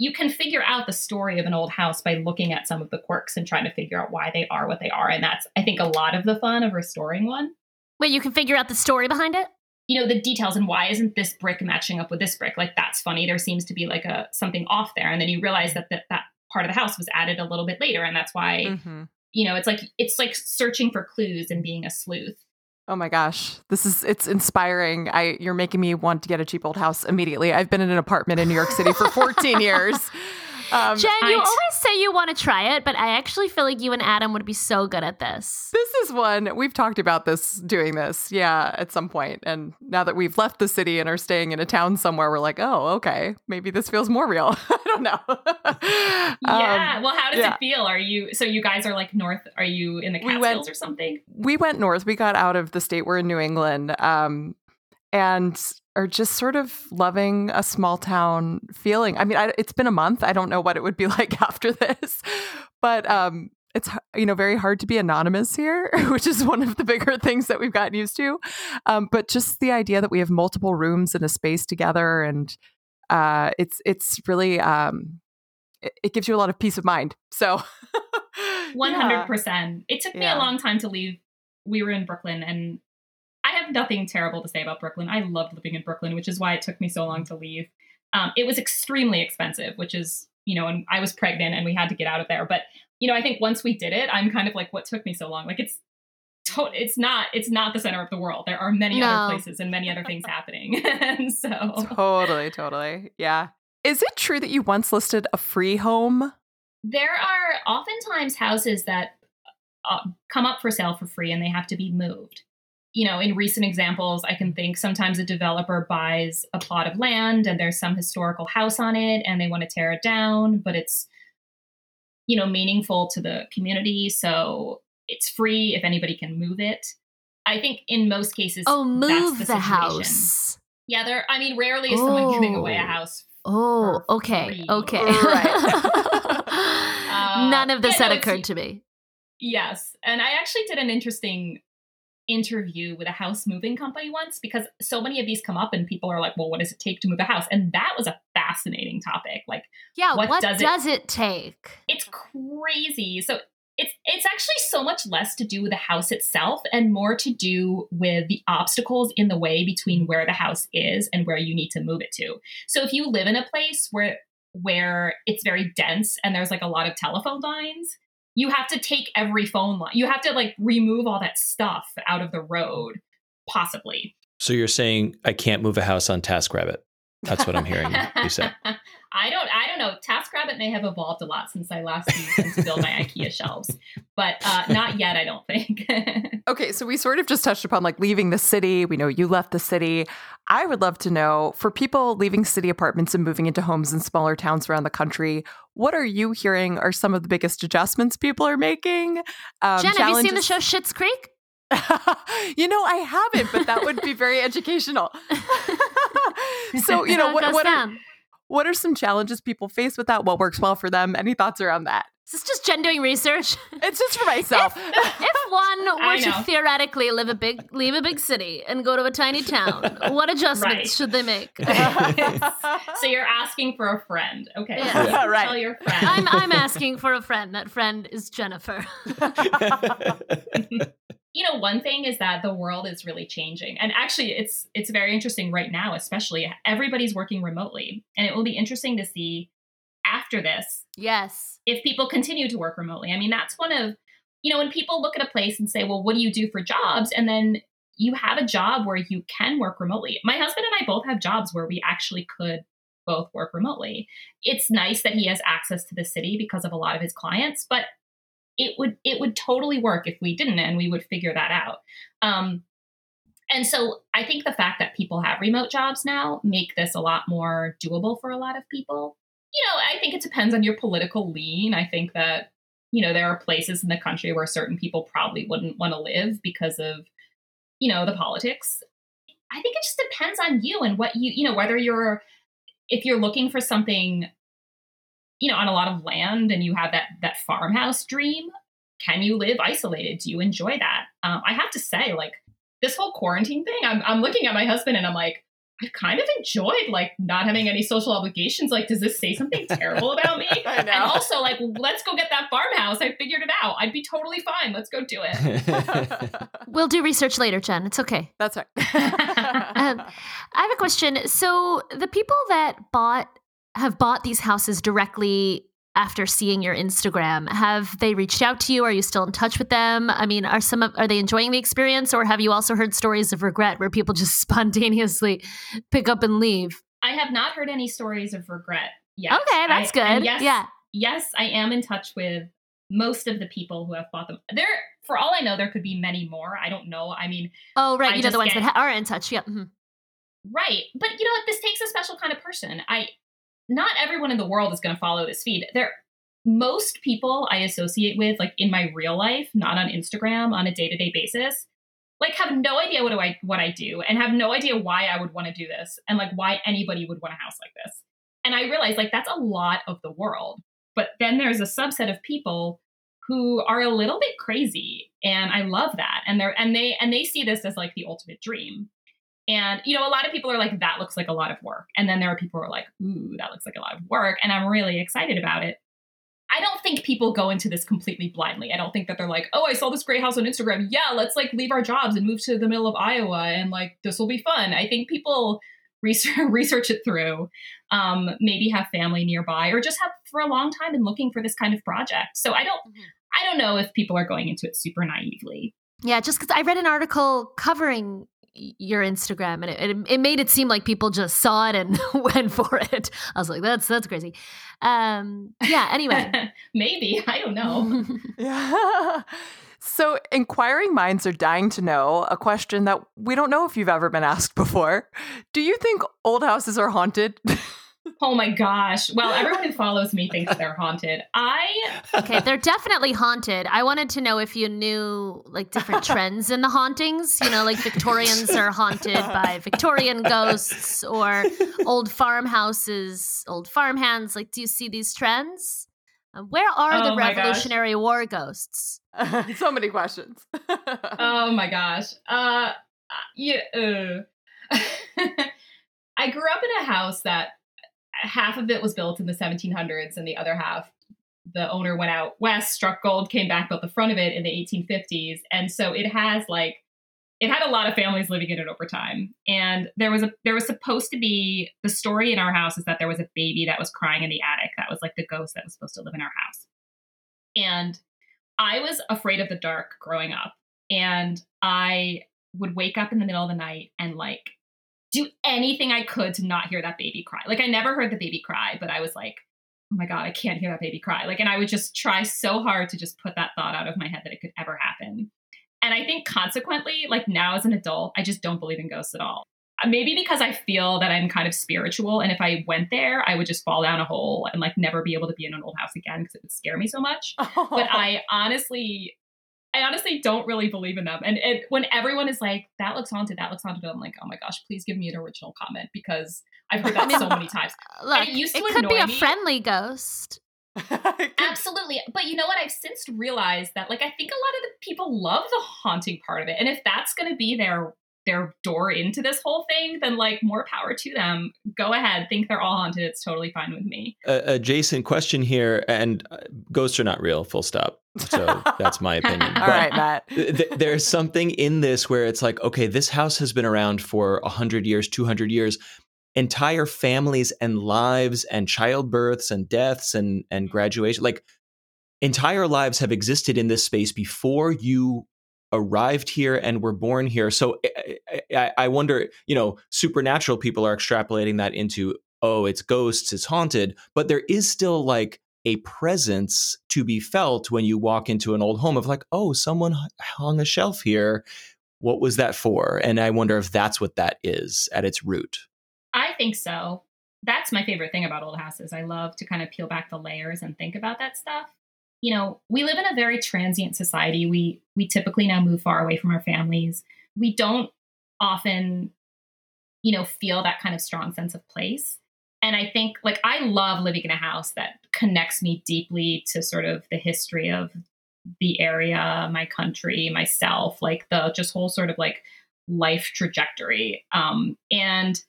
you can figure out the story of an old house by looking at some of the quirks and trying to figure out why they are what they are. And that's, I think, a lot of the fun of restoring one. Wait, you can figure out the story behind it? You know, the details and why isn't this brick matching up with this brick? Like, that's funny. There seems to be like a something off there. And then you realize that that, that part of the house was added a little bit later. And that's why, Mhm. you know, it's like, it's like searching for clues and being a sleuth. Oh my gosh, this is it's inspiring. I you're making me want to get a cheap old house immediately. I've been in an apartment in New York City for 14 [laughs] years. Um, Jen, you I always say you want to try it, but I actually feel like you and Adam would be so good at this. this is one we've talked about this doing this, yeah, at some point. And now that we've left the city and are staying in a town somewhere, we're like, oh, okay, maybe this feels more real. [laughs] I don't know. [laughs] yeah. Um, well, how does yeah. it feel? Are you, so you guys are like north, are you in the We Catskills went- or something? we went north. We got out of the state. We're in New England, um, and are just sort of loving a small town feeling. I mean, I, it's been a month. I don't know what it would be [laughs] like after this, but um, it's you know very hard to be anonymous here, [laughs] which is one of the bigger things that we've gotten used to. Um, but just the idea that we have multiple rooms in a space together, and uh, it's it's really um, it, it gives you a lot of peace of mind. So. [laughs] Hundred percent. It took me Yeah. a long time to leave. We were in Brooklyn, and have nothing terrible to say about Brooklyn. I loved living in Brooklyn, which is why it took me so long to leave. Um, it was extremely expensive, which is you know, and I was pregnant, and we had to get out of there. But you know, I think once we did it, I'm kind of like, what took me so long? Like it's. to- It's not. It's not the center of the world. There are many No. other places and many other things [laughs] happening, and [laughs] so Totally, totally. Yeah. Is it true that you once listed a free home? there are oftentimes houses that uh, come up for sale for free and they have to be moved. You know, in recent examples, I can think sometimes a developer buys a plot of land and there's some historical house on it and they want to tear it down, but it's, you know, meaningful to the community. So it's free if anybody can move it. I think in most cases, Oh, that's move the, situation. house. Yeah, there. I mean, rarely is someone giving away a Oh. house. Oh, okay. free. Okay. [laughs] [laughs] Uh, None of this yeah, had no, occurred to me. Yes. And I actually did an interesting interview with a house moving company once because so many of these come up and people are like, well, what does it take to move a house? And that was a fascinating topic. Like, Yeah, What what, does does, it- it take? it's crazy. So it's it's actually so much less to do with the house itself and more to do with the obstacles in the way between where the house is and where you need to move it to. So if you live in a place where where it's very dense and there's like a lot of telephone lines, you have to take every phone line. You have to like remove all that stuff out of the road, possibly. So you're saying I can't move a house on TaskRabbit? That's what I'm hearing you say. [laughs] I don't I don't know. TaskRabbit may have evolved a lot since I last used them to build my [laughs] IKEA shelves, but uh, [laughs] not yet. I don't think. [laughs] Okay, so we sort of just touched upon like leaving the city. We know you left the city. I would love to know for people leaving city apartments and moving into homes in smaller towns around the country, what are you hearing are some of the biggest adjustments people are making? Um, Jen, have you seen the show Schitt's Creek? [laughs] you know, I haven't, but that would be very educational. so, you know, what, what, are, what are some challenges people face with that? What works well for them? Any thoughts around that? Is this just Jen doing research? [laughs] It's just for myself. if one [laughs] were to theoretically live a big leave a big city and go to a tiny town, [laughs] what adjustments Right. should they make? so you're asking for a friend, okay? Yeah. You can Right. Tell your friend. I'm I'm asking for a friend. That friend is Jennifer. you know one thing is that the world is really changing and actually it's it's very interesting right now especially everybody's working remotely and it will be interesting to see after this Yes. if people continue to work remotely. I mean that's one of you know when people look at a place and say well what do you do for jobs? And then you have a job where you can work remotely. My husband and i both have jobs where we actually could both work remotely. It's nice that he has access to the city because of a lot of his clients but it would it would totally work if we didn't and we would figure that out. Um, and so i think the fact that people have remote jobs now make this a lot more doable for a lot of people you know i think it depends on your political lean. I think that you know there are places in the country where certain people probably wouldn't want to live because of you know the politics. I think it just depends on you and what you you know whether you're if you're looking for something you know on a lot of land and you have that that farmhouse dream can you live isolated? Do you enjoy that? Um, i have to say like this whole quarantine thing I'm, I'm looking at my husband and i'm like I've kind of enjoyed like not having any social obligations. Like, does this say something terrible about me? [laughs] And also, like, let's go get that farmhouse. I figured it out. I'd be totally fine. Let's go do it. [laughs] We'll do research later, Jen. It's okay. That's right. [laughs] Um, I have a question. So the people that bought have bought these houses directly after seeing your Instagram, have they reached out to you? Are you still in touch with them? I mean, are some of are they enjoying the experience, or have you also heard stories of regret where people just [laughs] spontaneously pick up and leave? I have not heard any stories of regret yet. Okay, that's I- good. yes, Yeah. yes, I am in touch with most of the people who have bought them. There, for all I know, there could be many more. I don't know. I mean, Oh, right. I you know the ones get- that ha- are in touch. Yeah. mhm. Right. But you know what? This takes a special kind of person. I not everyone in the world is going to follow this feed. There most people I associate with like in my real life, not on Instagram on a day-to-day basis, like have no idea what do I what I do and have no idea why I would want to do this and like why anybody would want a house like this. And I realize like that's a lot of the world. But then there's a subset of people who are a little bit crazy and I love that. And they're and they and they see this as like the ultimate dream. And you know, a lot of people are like, that looks like a lot of work. And then there are people who are like, ooh, that looks like a lot of work. And I'm really excited about it. I don't think people go into this completely blindly. I don't think that they're like, oh, I saw this great house on Instagram. Yeah, let's like leave our jobs and move to the middle of Iowa and like this will be fun. I think people [laughs] research, research it through, um, maybe have family nearby or just have for a long time been looking for this kind of project. So I don't, Mhm. I don't know if people are going into it super naively. Yeah, just because I read an article covering your Instagram and it, it, it made it seem like people just saw it and [laughs] went for it. I was like, that's that's crazy. Um, yeah. Anyway. [laughs] maybe I don't know. Yeah. [laughs] So, inquiring minds are dying to know a question that we don't know if you've ever been asked before. Do you think old houses are haunted? Oh my gosh. Well, everyone who follows me thinks they're haunted. I okay, they're definitely haunted. I wanted to know if you knew like different trends in the hauntings. You know, like Victorians are haunted by Victorian ghosts or old farmhouses, old farmhands. Like, do you see these trends? Uh, where are the Oh my gosh. Revolutionary War ghosts? [laughs] so many questions. [laughs] oh my gosh. Uh yeah, uh. [laughs] I grew up in a house that half of it was built in the 1700s and the other half the owner went out west, struck gold, came back, built the front of it in the 1850s. And so it has like it had a lot of families living in it over time. And there was a there was supposed to be the story in our house is that there was a baby that was crying in the attic. That was like the ghost that was supposed to live in our house. And I was afraid of the dark growing up. And I would wake up in the middle of the night and like do anything I could to not hear that baby cry. Like I never heard the baby cry, but I was like, oh my God, I can't hear that baby cry. Like, and I would just try so hard to just put that thought out of my head that it could ever happen. And I think consequently, like now as an adult, I just don't believe in ghosts at all. Uh, Maybe because I feel that I'm kind of spiritual. And if I went there, I would just fall down a hole and like never be able to be in an old house again because it would scare me so much. [laughs] But I honestly, I honestly don't really believe in them. And it, when everyone is like, that looks haunted, that looks haunted, I'm like, oh my gosh, please give me an original comment because I've heard that [laughs] so many times. Uh, look, it used to could be a me. friendly ghost. [laughs] Absolutely. But you know what? I've since realized that like I think a lot of the people love the haunting part of it. And if that's gonna be their their door into this whole thing, then like more power to them. Go ahead, think they're all haunted. It's totally fine with me. Uh, adjacent question here, and uh, ghosts are not real. Full stop. So [laughs] that's my opinion. All But right, Matt. th- there's something in this where it's like, okay, this house has been around for 100 years, 200 years. Entire families and lives and childbirths and deaths and, and graduation, like entire lives have existed in this space before you arrived here and were born here. So I, I, I wonder, you know, supernatural people are extrapolating that into, oh, it's ghosts, it's haunted, but there is still like a presence to be felt when you walk into an old home of like, oh, someone hung a shelf here. What was that for? And I wonder if that's what that is at its root. I think so. That's my favorite thing about old houses. I love to kind of peel back the layers and think about that stuff. You know, we live in a very transient society. We we typically now move far away from our families. We don't often, you know, feel that kind of strong sense of place. And I think like I love living in a house that connects me deeply to sort of the history of the area, my country, myself, like the just whole sort of like life trajectory. Um, and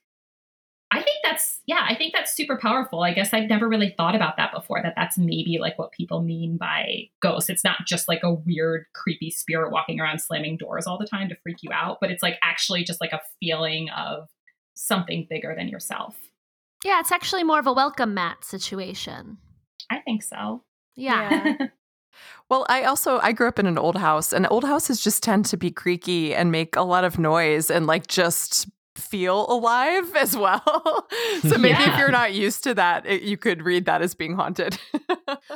that's yeah, I think that's super powerful. I guess I've never really thought about that before. That that's maybe like what people mean by ghosts. It's not just like a weird, creepy spirit walking around slamming doors all the time to freak you out, but it's like actually just like a feeling of something bigger than yourself. Yeah, it's actually more of a welcome mat situation. I think so. Yeah. Yeah. [laughs] Well, I also I grew up in an old house, and old houses just tend to be creaky and make a lot of noise and like just feel alive [laughs] as well. [laughs] so maybe Yeah. if you're not used to that, it, you could read that as being haunted. [laughs]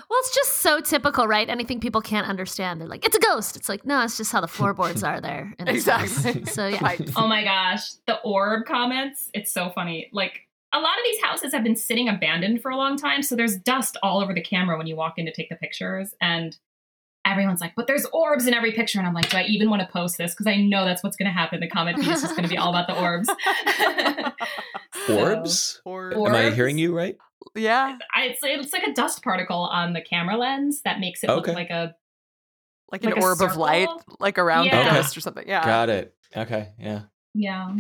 Well, it's just so typical, right? Anything people can't understand, they're like, "It's a ghost." It's like, no, it's just how the floorboards are there. in this house." exactly. So yeah, oh my gosh, the orb comments, it's so funny. Like a lot of these houses have been sitting abandoned for a long time, so there's dust all over the camera when you walk in to take the pictures and everyone's like, "But there's orbs in every picture." And I'm like, "Do I even want to post this because I know that's what's going to happen. The comment piece is just going to be all about the orbs." [laughs] So- Orbs? Or, Or- Am I hearing you right? yeah, I, it's, it's like a dust particle on the camera lens that makes it Okay. look like a like an Like a orb of light, like around Yeah. the Okay. ghost or something. Yeah. Got it. Okay. Yeah. yeah.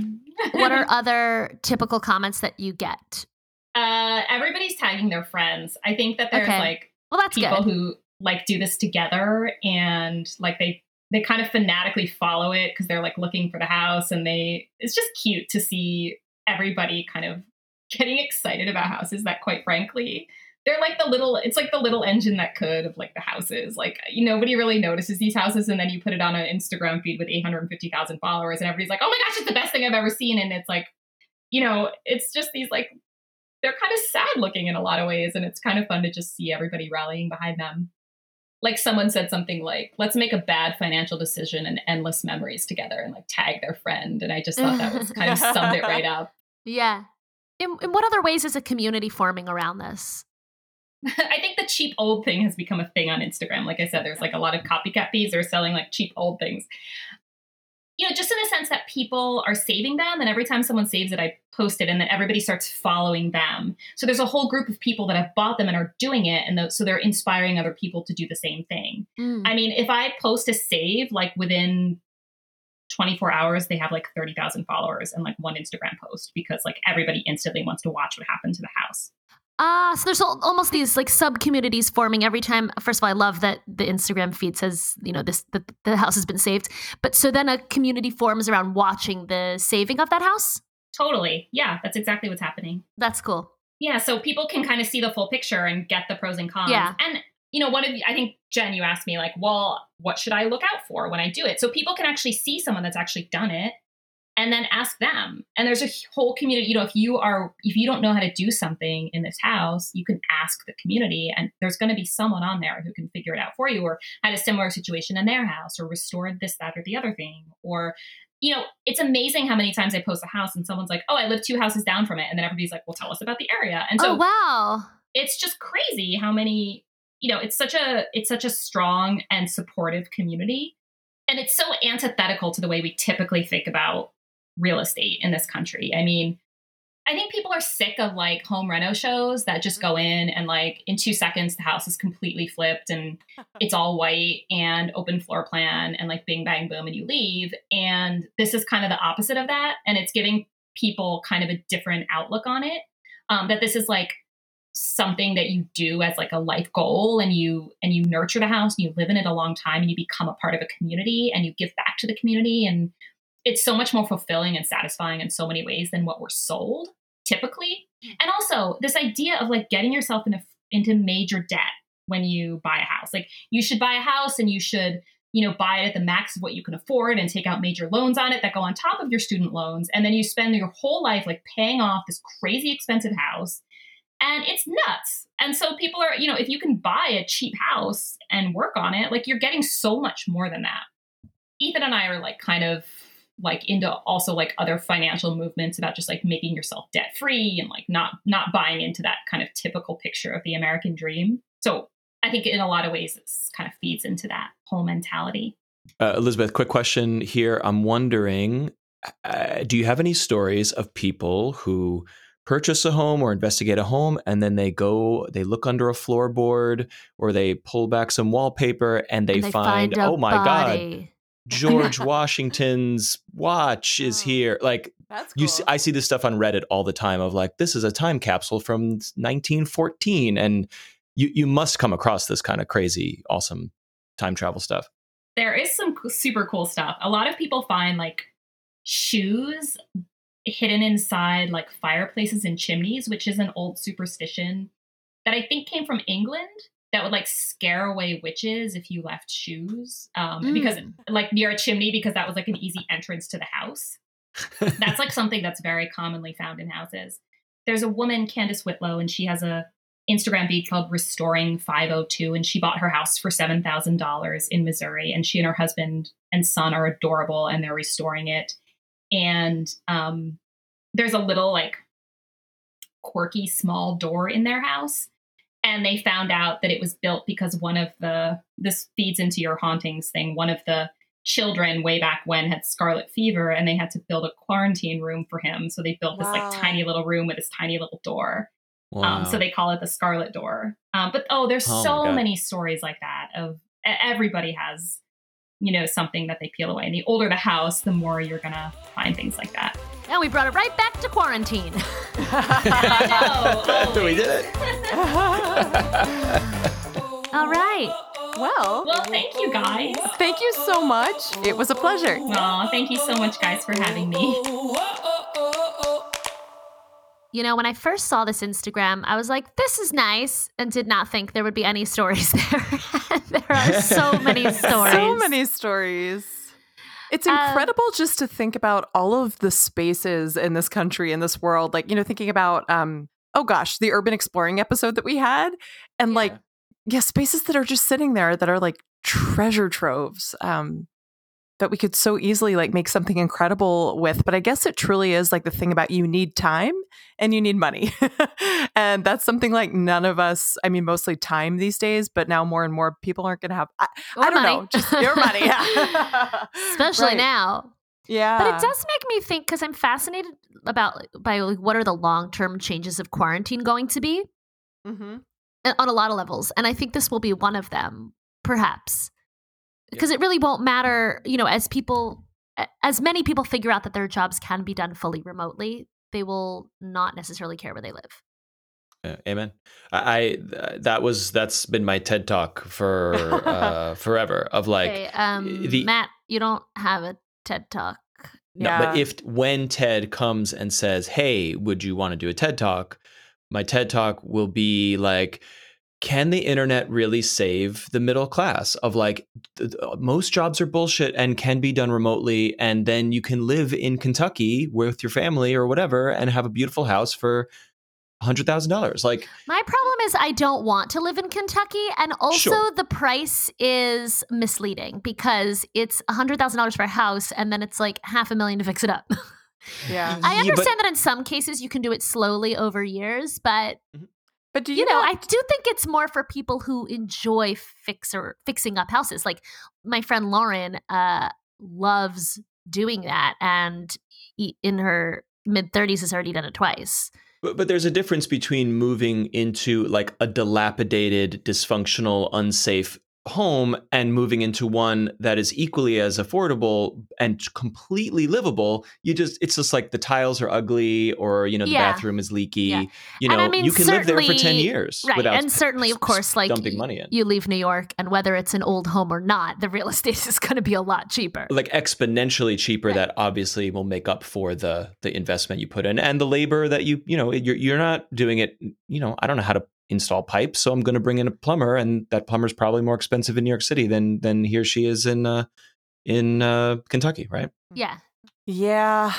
what are [laughs] other typical comments that you get? uh everybody's tagging their friends. I think that there's Okay. like Well, that's people good. who like do this together and like they they kind of fanatically follow it because they're like looking for the house and they it's just cute to see everybody kind of [laughs] getting excited about houses that quite frankly they're like the little it's like the little engine that could of like the houses. Like you nobody really notices these houses and then you put it on an instagram feed with 850000 followers and everybody's like oh my gosh it's the best thing i've ever seen and it's like you know it's just these like they're kind of sad looking in a lot of ways and it's kind of fun to just see everybody rallying behind them like someone said something like let's make a bad financial decision and endless memories together and like tag their friend and i just thought that was kind of summed it right up [laughs] Yeah. In, in what other ways is a community forming around this? [laughs] i think the cheap old thing has become a thing on instagram like i said there's like a lot of copycat feeds that are selling like cheap old things you know just in the sense that people are saving them and every time someone saves it i post it and then everybody starts following them so there's a whole group of people that have bought them and are doing it and so they're inspiring other people to do the same thing Mm. I mean, if I post a save, like within 24 hours, they have like 30,000 followers and like one Instagram post because like everybody instantly wants to watch what happened to the house. Ah, so there's almost these like sub communities forming every time. First of all, I love that the Instagram feed says you know this the, the house has been saved, but so then a community forms around watching the saving of that house. Totally. Yeah, that's exactly what's happening. That's cool. Yeah, so people can kind of see the full picture and get the pros and cons. Yeah. And you know, one of I think Jen, you asked me like, well, what should I look out for when I do it? So people can actually see someone that's actually done it and then ask them. And there's a whole community, you know, if you are if you don't know how to do something in this house, you can ask the community and there's going to be someone on there who can figure it out for you or had a similar situation in their house or restored this that or the other thing or you know, it's amazing how many times I post a house and someone's like, "Oh, I live two houses down from it," and then everybody's like, "Well, tell us about the area." And so oh wow. it's just crazy how many you know it's such a it's such a strong and supportive community and it's so antithetical to the way we typically think about real estate in this country. I mean i think people are sick of like home reno shows that just go in and like in two seconds the house is completely flipped and [laughs] it's all white and open floor plan and like bing bang boom and you leave. And this is kind of the opposite of that and it's giving people kind of a different outlook on it um, that this is like something that you do as like a life goal and you and you nurture the house and you live in it a long time and you become a part of a community and you give back to the community and it's so much more fulfilling and satisfying in so many ways than what we're sold typically. Mm-hmm. And also this idea of like getting yourself into into major debt when you buy a house. Like you should buy a house and you should you know buy it at the max of what you can afford and take out major loans on it that go on top of your student loans. And then you spend your whole life like paying off this crazy expensive house. And it's nuts. And so people are, you know, if you can buy a cheap house and work on it, like you're getting so much more than that. Ethan and I are like kind of like into also like other financial movements about just like making yourself debt free and like not not buying into that kind of typical picture of the American dream. So I think in a lot of ways it's kind of feeds into that whole mentality. Uh, Elizabeth, quick question here. I'm wondering uh, do you have any stories of people who purchase a home or investigate a home and then they go, they look under a floorboard or they pull back some wallpaper and they, And find, a oh my God, body. George [laughs] Washington's watch is Oh. here. Like That's cool. you see, I see this stuff on Reddit all the time of like, this is a time capsule from 1914. And you, you must come across this kind of crazy, awesome time travel stuff. There is some super cool stuff. A lot of people find like shoes hidden inside like fireplaces and chimneys, which is an old superstition that I think came from England that would like scare away witches if you left shoes. Um, because like near a chimney, because that was like an easy entrance to the house. [laughs] that's like something that's very commonly found in houses. There's a woman, Candace Whitlow, and she has a Instagram feed called Restoring 502, and she bought her house for seven thousand dollars in Missouri. And she and her husband and son are adorable, and they're restoring it. And um, there's a little like quirky small door in their house, and they found out that it was built because one of the this feeds into your hauntings thing. One of the children way back when had scarlet fever and they had to build a quarantine room for him so they built this like tiny little room with this tiny little door Wow. um, so they call it the Scarlet Door. Um, but oh, there's Oh so many stories like that. Of everybody has, you know, something that they peel away. And the older the house, the more you're gonna find things like that. And we brought it right back to quarantine. I [laughs] know, we did it. [laughs] All right. well, Well, thank you guys. thank you so much. It was a pleasure. Aw, thank you so much, guys, for having me. You know, when I first saw this Instagram, I was like, this is nice, and did not think there would be any stories [laughs] there. there are so many stories. So many stories. It's Um, incredible just to think about all of the spaces in this country, in this world. Like, you know, thinking about, um, oh gosh, the urban exploring episode that we had. And like, yeah, spaces that are just sitting there that are like treasure troves. Um, that we could so easily like make something incredible with. But I guess it truly is like the thing about you need time and you need money. [laughs] and that's something like none of us, I mean, mostly time these days, but now more and more people aren't going to have, I, I don't money. know, just your money. Yeah. [laughs] [laughs] Especially Right. now. Yeah. But it does make me think because I'm fascinated about by like what are the long term changes of quarantine going to be uh, on a lot of levels, and I think this will be one of them, perhaps, because it really won't matter. You know, as people, as many people figure out that their jobs can be done fully remotely, they will not necessarily care where they live. Yeah, amen. I, I that was that's been my TED talk for uh, [laughs] forever of like okay, um, the- Matt, you don't have a TED talk. No, Yeah. but if when TED comes and says, "Hey, would you want to do a TED talk?" My TED talk will be like, "Can the internet really save the middle class?" Of like, th- th- uh, most jobs are bullshit and can be done remotely, and then you can live in Kentucky with your family or whatever and have a beautiful house for hundred thousand dollars. Like, My problem is I don't want to live in Kentucky, and also Sure. the price is misleading because it's hundred thousand dollars for a house, and then it's like half a million to fix it up. Yeah. [laughs] I Yeah, but- understand that in some cases you can do it slowly over years, but mm-hmm. But do you, you know, know, I do think it's more for people who enjoy fixer fixing up houses. Like my friend Lauren uh, loves doing that, and e- in her mid thirties has already done it twice. But, but there's a difference between moving into like a dilapidated, dysfunctional, unsafe home and moving into one that is equally as affordable and completely livable. You just it's just like the tiles are ugly or you know the Yeah. bathroom is leaky. Yeah. You And know, I mean, you can live there for 10 years Right, without and certainly, of course, like dumping money in. you leave New York, and whether it's an old home or not, the real [laughs] estate is going to be a lot cheaper. like exponentially cheaper Right. that obviously will make up for the the investment you put in and the labor that you you know you're you're not doing it you know I don't know how to install pipes so I'm going to bring in a plumber and that plumber's probably more expensive in New York City than than he or she is in uh in uh Kentucky right Yeah, yeah.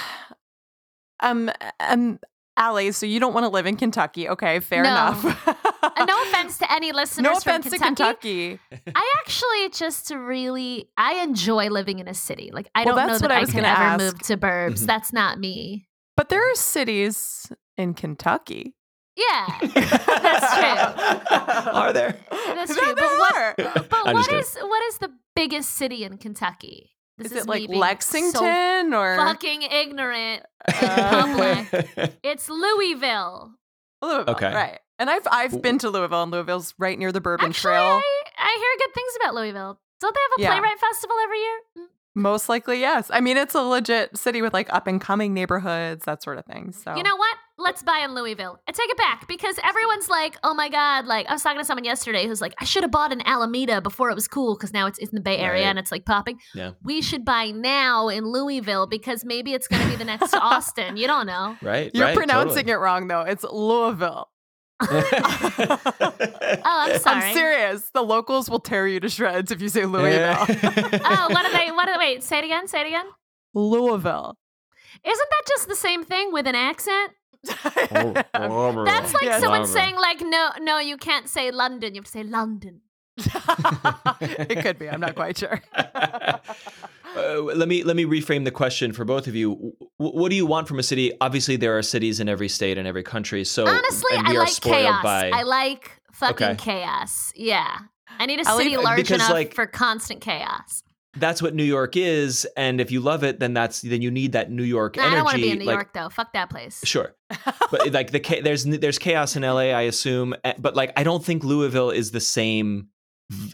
Um, um, Allie, so you don't want to live in Kentucky. Okay, fair No. enough. no [laughs] offense to any listeners no from offense to Kentucky. Kentucky. I actually just really I enjoy living in a city. Like I Well, don't know that I I, was could ever ask. move to burbs. Mhm. That's not me. But there are cities in Kentucky. Yeah, [laughs] that's true. are there That's There true. But what? are. But I'm what just kidding. is what is the biggest city in Kentucky? This Is it like Lexington So or fucking ignorant. Uh, [laughs] It's Louisville. Louisville? Okay. right. And I've I've been to Louisville, and Louisville's right near the Bourbon Actually, Trail. I, I hear good things about Louisville. Don't they have a Yeah. playwright festival every year? Mm. Most likely, yes. I mean, it's a legit city with like up and coming neighborhoods, that sort of thing. So You know what? Let's buy in Louisville. I take it back because everyone's like, "Oh my god!" Like I was talking to someone yesterday who's like, "I should have bought an Alameda before it was cool because now it's in the Bay Area Right. and it's like popping." Yeah. We should buy now in Louisville because maybe it's going to be the next [laughs] Austin. You don't know. Right. you're right, pronouncing it wrong though. It's Louisville. [laughs] Oh, I'm sorry. I'm serious. The locals will tear you to shreds if you say Louisville. [laughs] Oh, what are they? What are they? Wait, say it again. Say it again. Louisville. Isn't that just the same thing with an accent? [laughs] That's like Yeah, someone saying like, "No, no, you can't say London. You have to say London." [laughs] it could be. I'm not quite sure. [laughs] Uh, let me let me reframe the question for both of you. W- what do you want from a city? Obviously, there are cities in every state and every country. So Honestly, and I are like chaos. by. I like fucking Okay. chaos. Yeah. I need a I like- city large enough like- for constant chaos. That's what New York is, and if you love it, then that's then you need that New York Nah, I don't want to be in New like, York though. Fuck that place. Sure, [laughs] but like the there's there's chaos in LA, I assume, eh, but like I don't think Louisville is the same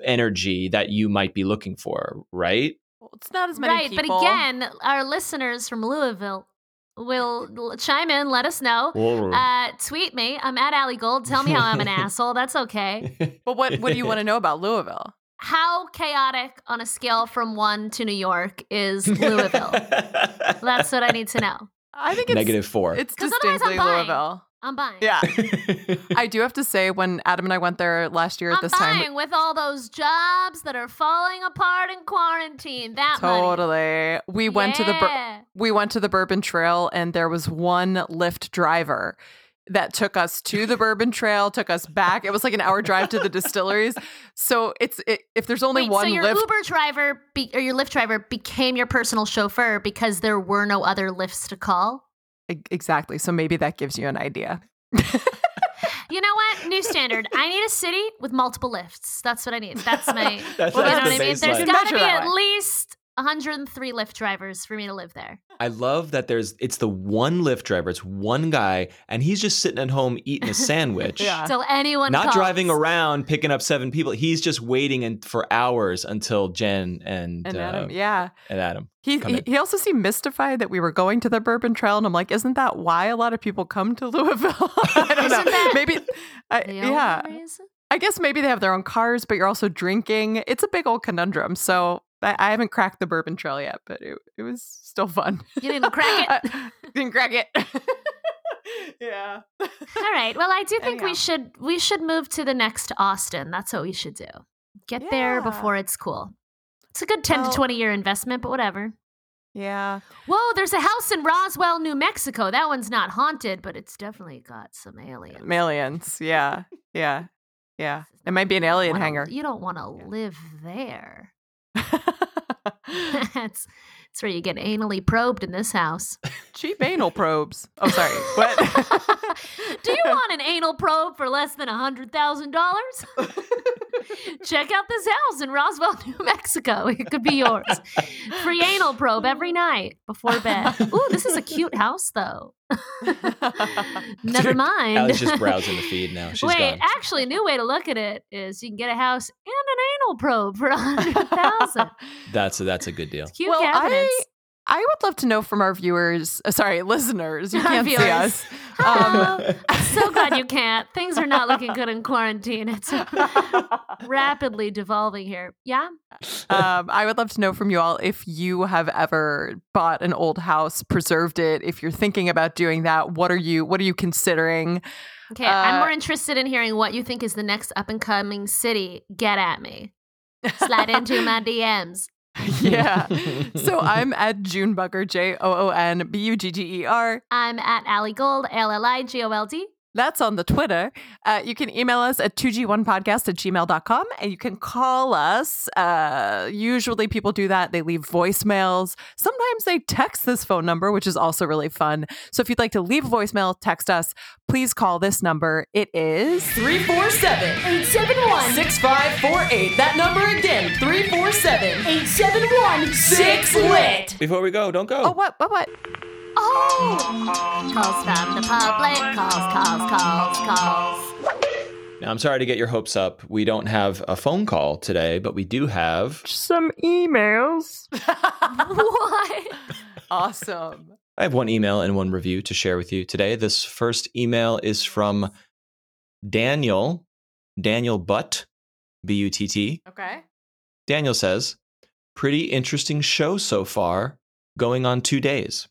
energy that you might be looking for, right? Well, it's not as many Right, people. but again, our listeners from Louisville will chime in, let us know. Uh, tweet me. I'm at Allie Gold. Tell me how I'm an [laughs] asshole. That's okay. [laughs] but what what do you want to know about Louisville? How chaotic on a scale from one to New York is Louisville? [laughs] That's what I need to know. I think it's Negative four. It's otherwise I'm distinctly. Louisville. I'm buying. Yeah, [laughs] I do have to say when Adam and I went there last year at I'm this buying time. with all those jobs that are falling apart in quarantine. That money. Totally. We went to the bur- we went to the Bourbon Trail and there was one Lyft driver that took us to the Bourbon Trail, took us back. It was like an hour drive to the distilleries. So it's it, if there's only Wait, one so your Lyft Uber driver be- or your Lyft driver became your personal chauffeur because there were no other Lyfts to call? Exactly. So maybe that gives you an idea. You know what? New standard. I need a city with multiple Lyfts. That's what I need. That's my. [laughs] That's, you know that's what I mean? There's baseline. got to be at way. least 103 Lyft drivers for me to live there. I love that there's it's the one Lyft driver, it's one guy, and he's just sitting at home eating a [laughs] sandwich. Yeah. Till anyone Not calls. driving around picking up seven people. He's just waiting and for hours until Jen and And uh, Adam, yeah. and Adam. He, he he also seemed mystified that we were going to the Bourbon Trail, and I'm like, isn't that why a lot of people come to Louisville? [laughs] I don't know. Isn't that maybe, I, The yeah. only reason? I guess maybe they have their own cars, but you're also drinking. It's a big old conundrum. So I, I haven't cracked the Bourbon Trail yet, but it, it was still fun. You didn't crack it? I [laughs] uh, didn't crack it. [laughs] yeah. All right. Well, I do think Anyhow. we should we should move to the next Austin. That's what we should do. Get there before it's cool. It's a good 10 Well- to 20 year investment, but whatever. Yeah. Whoa, there's a house in Roswell, New Mexico. That one's not haunted, but it's definitely got some aliens. Aliens. Yeah. Yeah. Yeah. It might be an alien Wanna- hangar. You don't want to live there. [laughs] [laughs] That's that's where you get anally probed in this house. Cheap anal probes. Oh, sorry. [laughs] What? Do you want an anal probe for less than a hundred thousand dollars? Check out this house in Roswell, [laughs] New Mexico. It could be yours. Free anal probe every night before bed. [laughs] Ooh, this is a cute house, though. [laughs] Never mind. I was just browsing the feed now. She's Wait, gone. actually, a new way to look at it is you can get a house and an anal probe for a hundred thousand. That's a, that's a good deal. Cute Well, cabinets. I would love to know from our viewers, uh, sorry, listeners. You [laughs] can't see us. Hello. [laughs] I'm so glad you can't. Things are not looking good in quarantine. It's [laughs] rapidly devolving here. Yeah. um, I would love to know from you all if you have ever bought an old house, preserved it. If you're thinking about doing that, what are you what are you considering? Okay. I'm Uh, more interested in hearing what you think is the next up and coming city. Get at me. Slide into my DMs. [laughs] yeah. So I'm at June Bugger, J O O N B U G G E R. I'm at Allie Gold, L L I G O L D. That's on the Twitter. Uh, you can email us at 2g1podcast at gmail.com and you can call us. Uh, usually people do that. They leave voicemails. Sometimes they text this phone number, which is also really fun. So if you'd like to leave a voicemail, text us. Please call this number. It is 347 871 6548. That number again 347 871 6 lit. Before we go, don't go. Oh, what? What? What? Oh! Calls from the public. Calls, calls, calls, calls. Now, I'm sorry to get your hopes up. We don't have a phone call today, but we do have. Some emails. [laughs] what? awesome. I have one email and one review to share with you today. This first email is from Daniel, Daniel Butt, B U T T. Okay. Daniel says, Pretty interesting show so far, going on two days.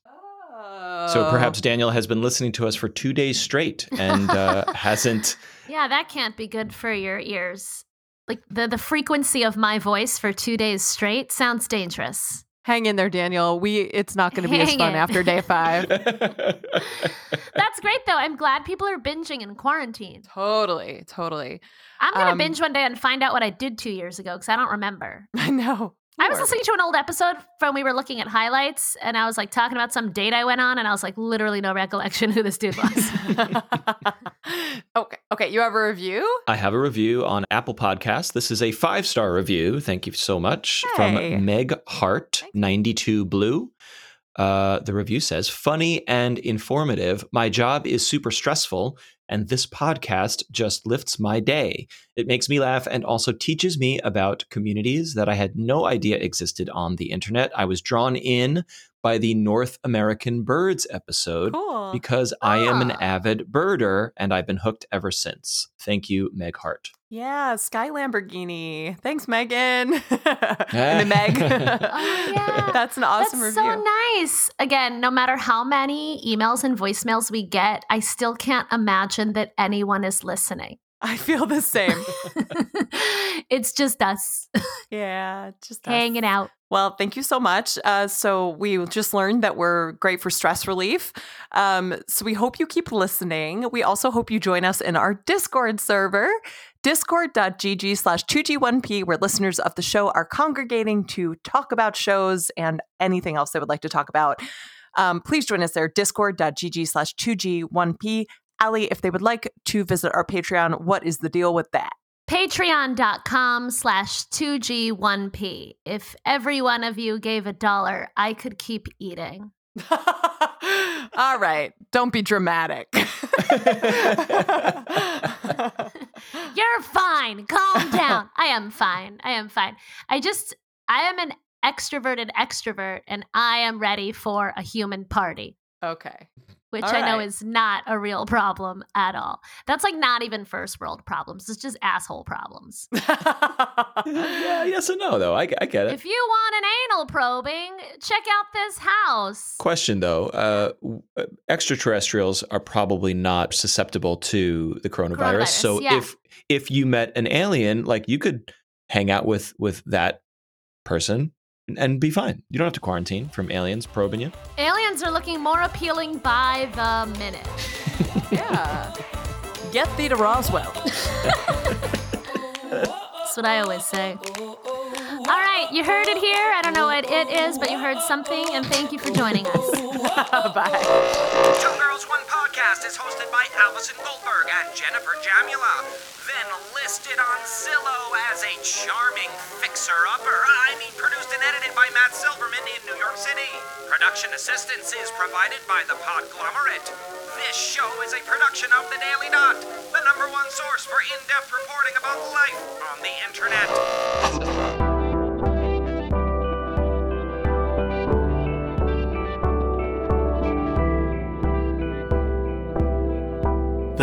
So Oh. perhaps Daniel has been listening to us for two days straight and uh, [laughs] hasn't. Yeah, that can't be good for your ears. Like the the frequency of my voice for two days straight sounds dangerous. Hang in there, Daniel. We it's not going to be as fun in. after day [laughs] five. [laughs] That's great though. I'm glad people are binging in quarantine. totally, totally. I'm gonna Um, binge one day and find out what I did two years ago because I don't remember. I know. I was listening to an old episode from we were looking at highlights, and I was like talking about some date I went on, and I was like literally no recollection who this dude was. [laughs] [laughs] okay. Okay. You have a review? I have a review on Apple Podcasts. This is a five star review. Thank you so much. Hey. From Meg Hart, 92 Blue. Uh, the review says funny and informative. My job is super stressful, and this podcast just lifts my day. It makes me laugh and also teaches me about communities that I had no idea existed on the internet. I was drawn in by the North American Birds episode Cool. because I am an Ah. avid birder and I've been hooked ever since. Thank you, Meg Hart. Yeah, Sky Lamborghini. Thanks, Megan. [laughs] and the Meg. [laughs] Oh, [laughs] yeah. That's an awesome That's review. so nice. Again, no matter how many emails and voicemails we get, I still can't imagine that anyone is listening. I feel the same. it's just us Yeah, just us. hanging out. Well, thank you so much. Uh, so we just learned that we're great for stress relief. Um, so we hope you keep listening. We also hope you join us in our Discord server, discord.gg slash 2G1P, where listeners of the show are congregating to talk about shows and anything else they would like to talk about. Um, please join us there, discord.gg slash 2G1P. Allie, if they would like to visit our Patreon, what is the deal with that? Patreon.com slash 2G1P. If every one of you gave a dollar, I could keep eating. [laughs] All right. Don't be dramatic. [laughs] You're fine. Calm down. I am fine. I am fine. I just, I am an extroverted extrovert and I am ready for a human party, okay. Which All I know right. is not a real problem at all. That's like not even first world problems. It's just asshole problems. [laughs] yeah, yes and no, though. I, I get it. If you want an anal probing, check out this house. Question though, uh, uh, extraterrestrials are probably not susceptible to the coronavirus. Coronavirus, so yeah. if if you met an alien, like you could hang out with with that person and- and be fine. You don't have to quarantine from aliens probing you. Aliens are looking more appealing by the minute. [laughs] yeah. Get thee to Roswell. That's what I always say. [laughs] All right, you heard it here. I don't know what it is, but you heard something, and thank you for joining us. [laughs] Bye. Two Girls One Podcast is hosted by Allison Goldberg and Jennifer Jamula. Then listed on Zillow as a charming fixer-upper. I mean, produced and edited by Matt Silverman in New York City. Production assistance is provided by the Podglomerate. This show is a production of The Daily Dot, the number one source for in-depth reporting about life on the internet.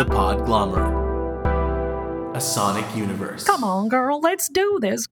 The Podglomerate. A Sonic Universe. Come on, girl, let's do this.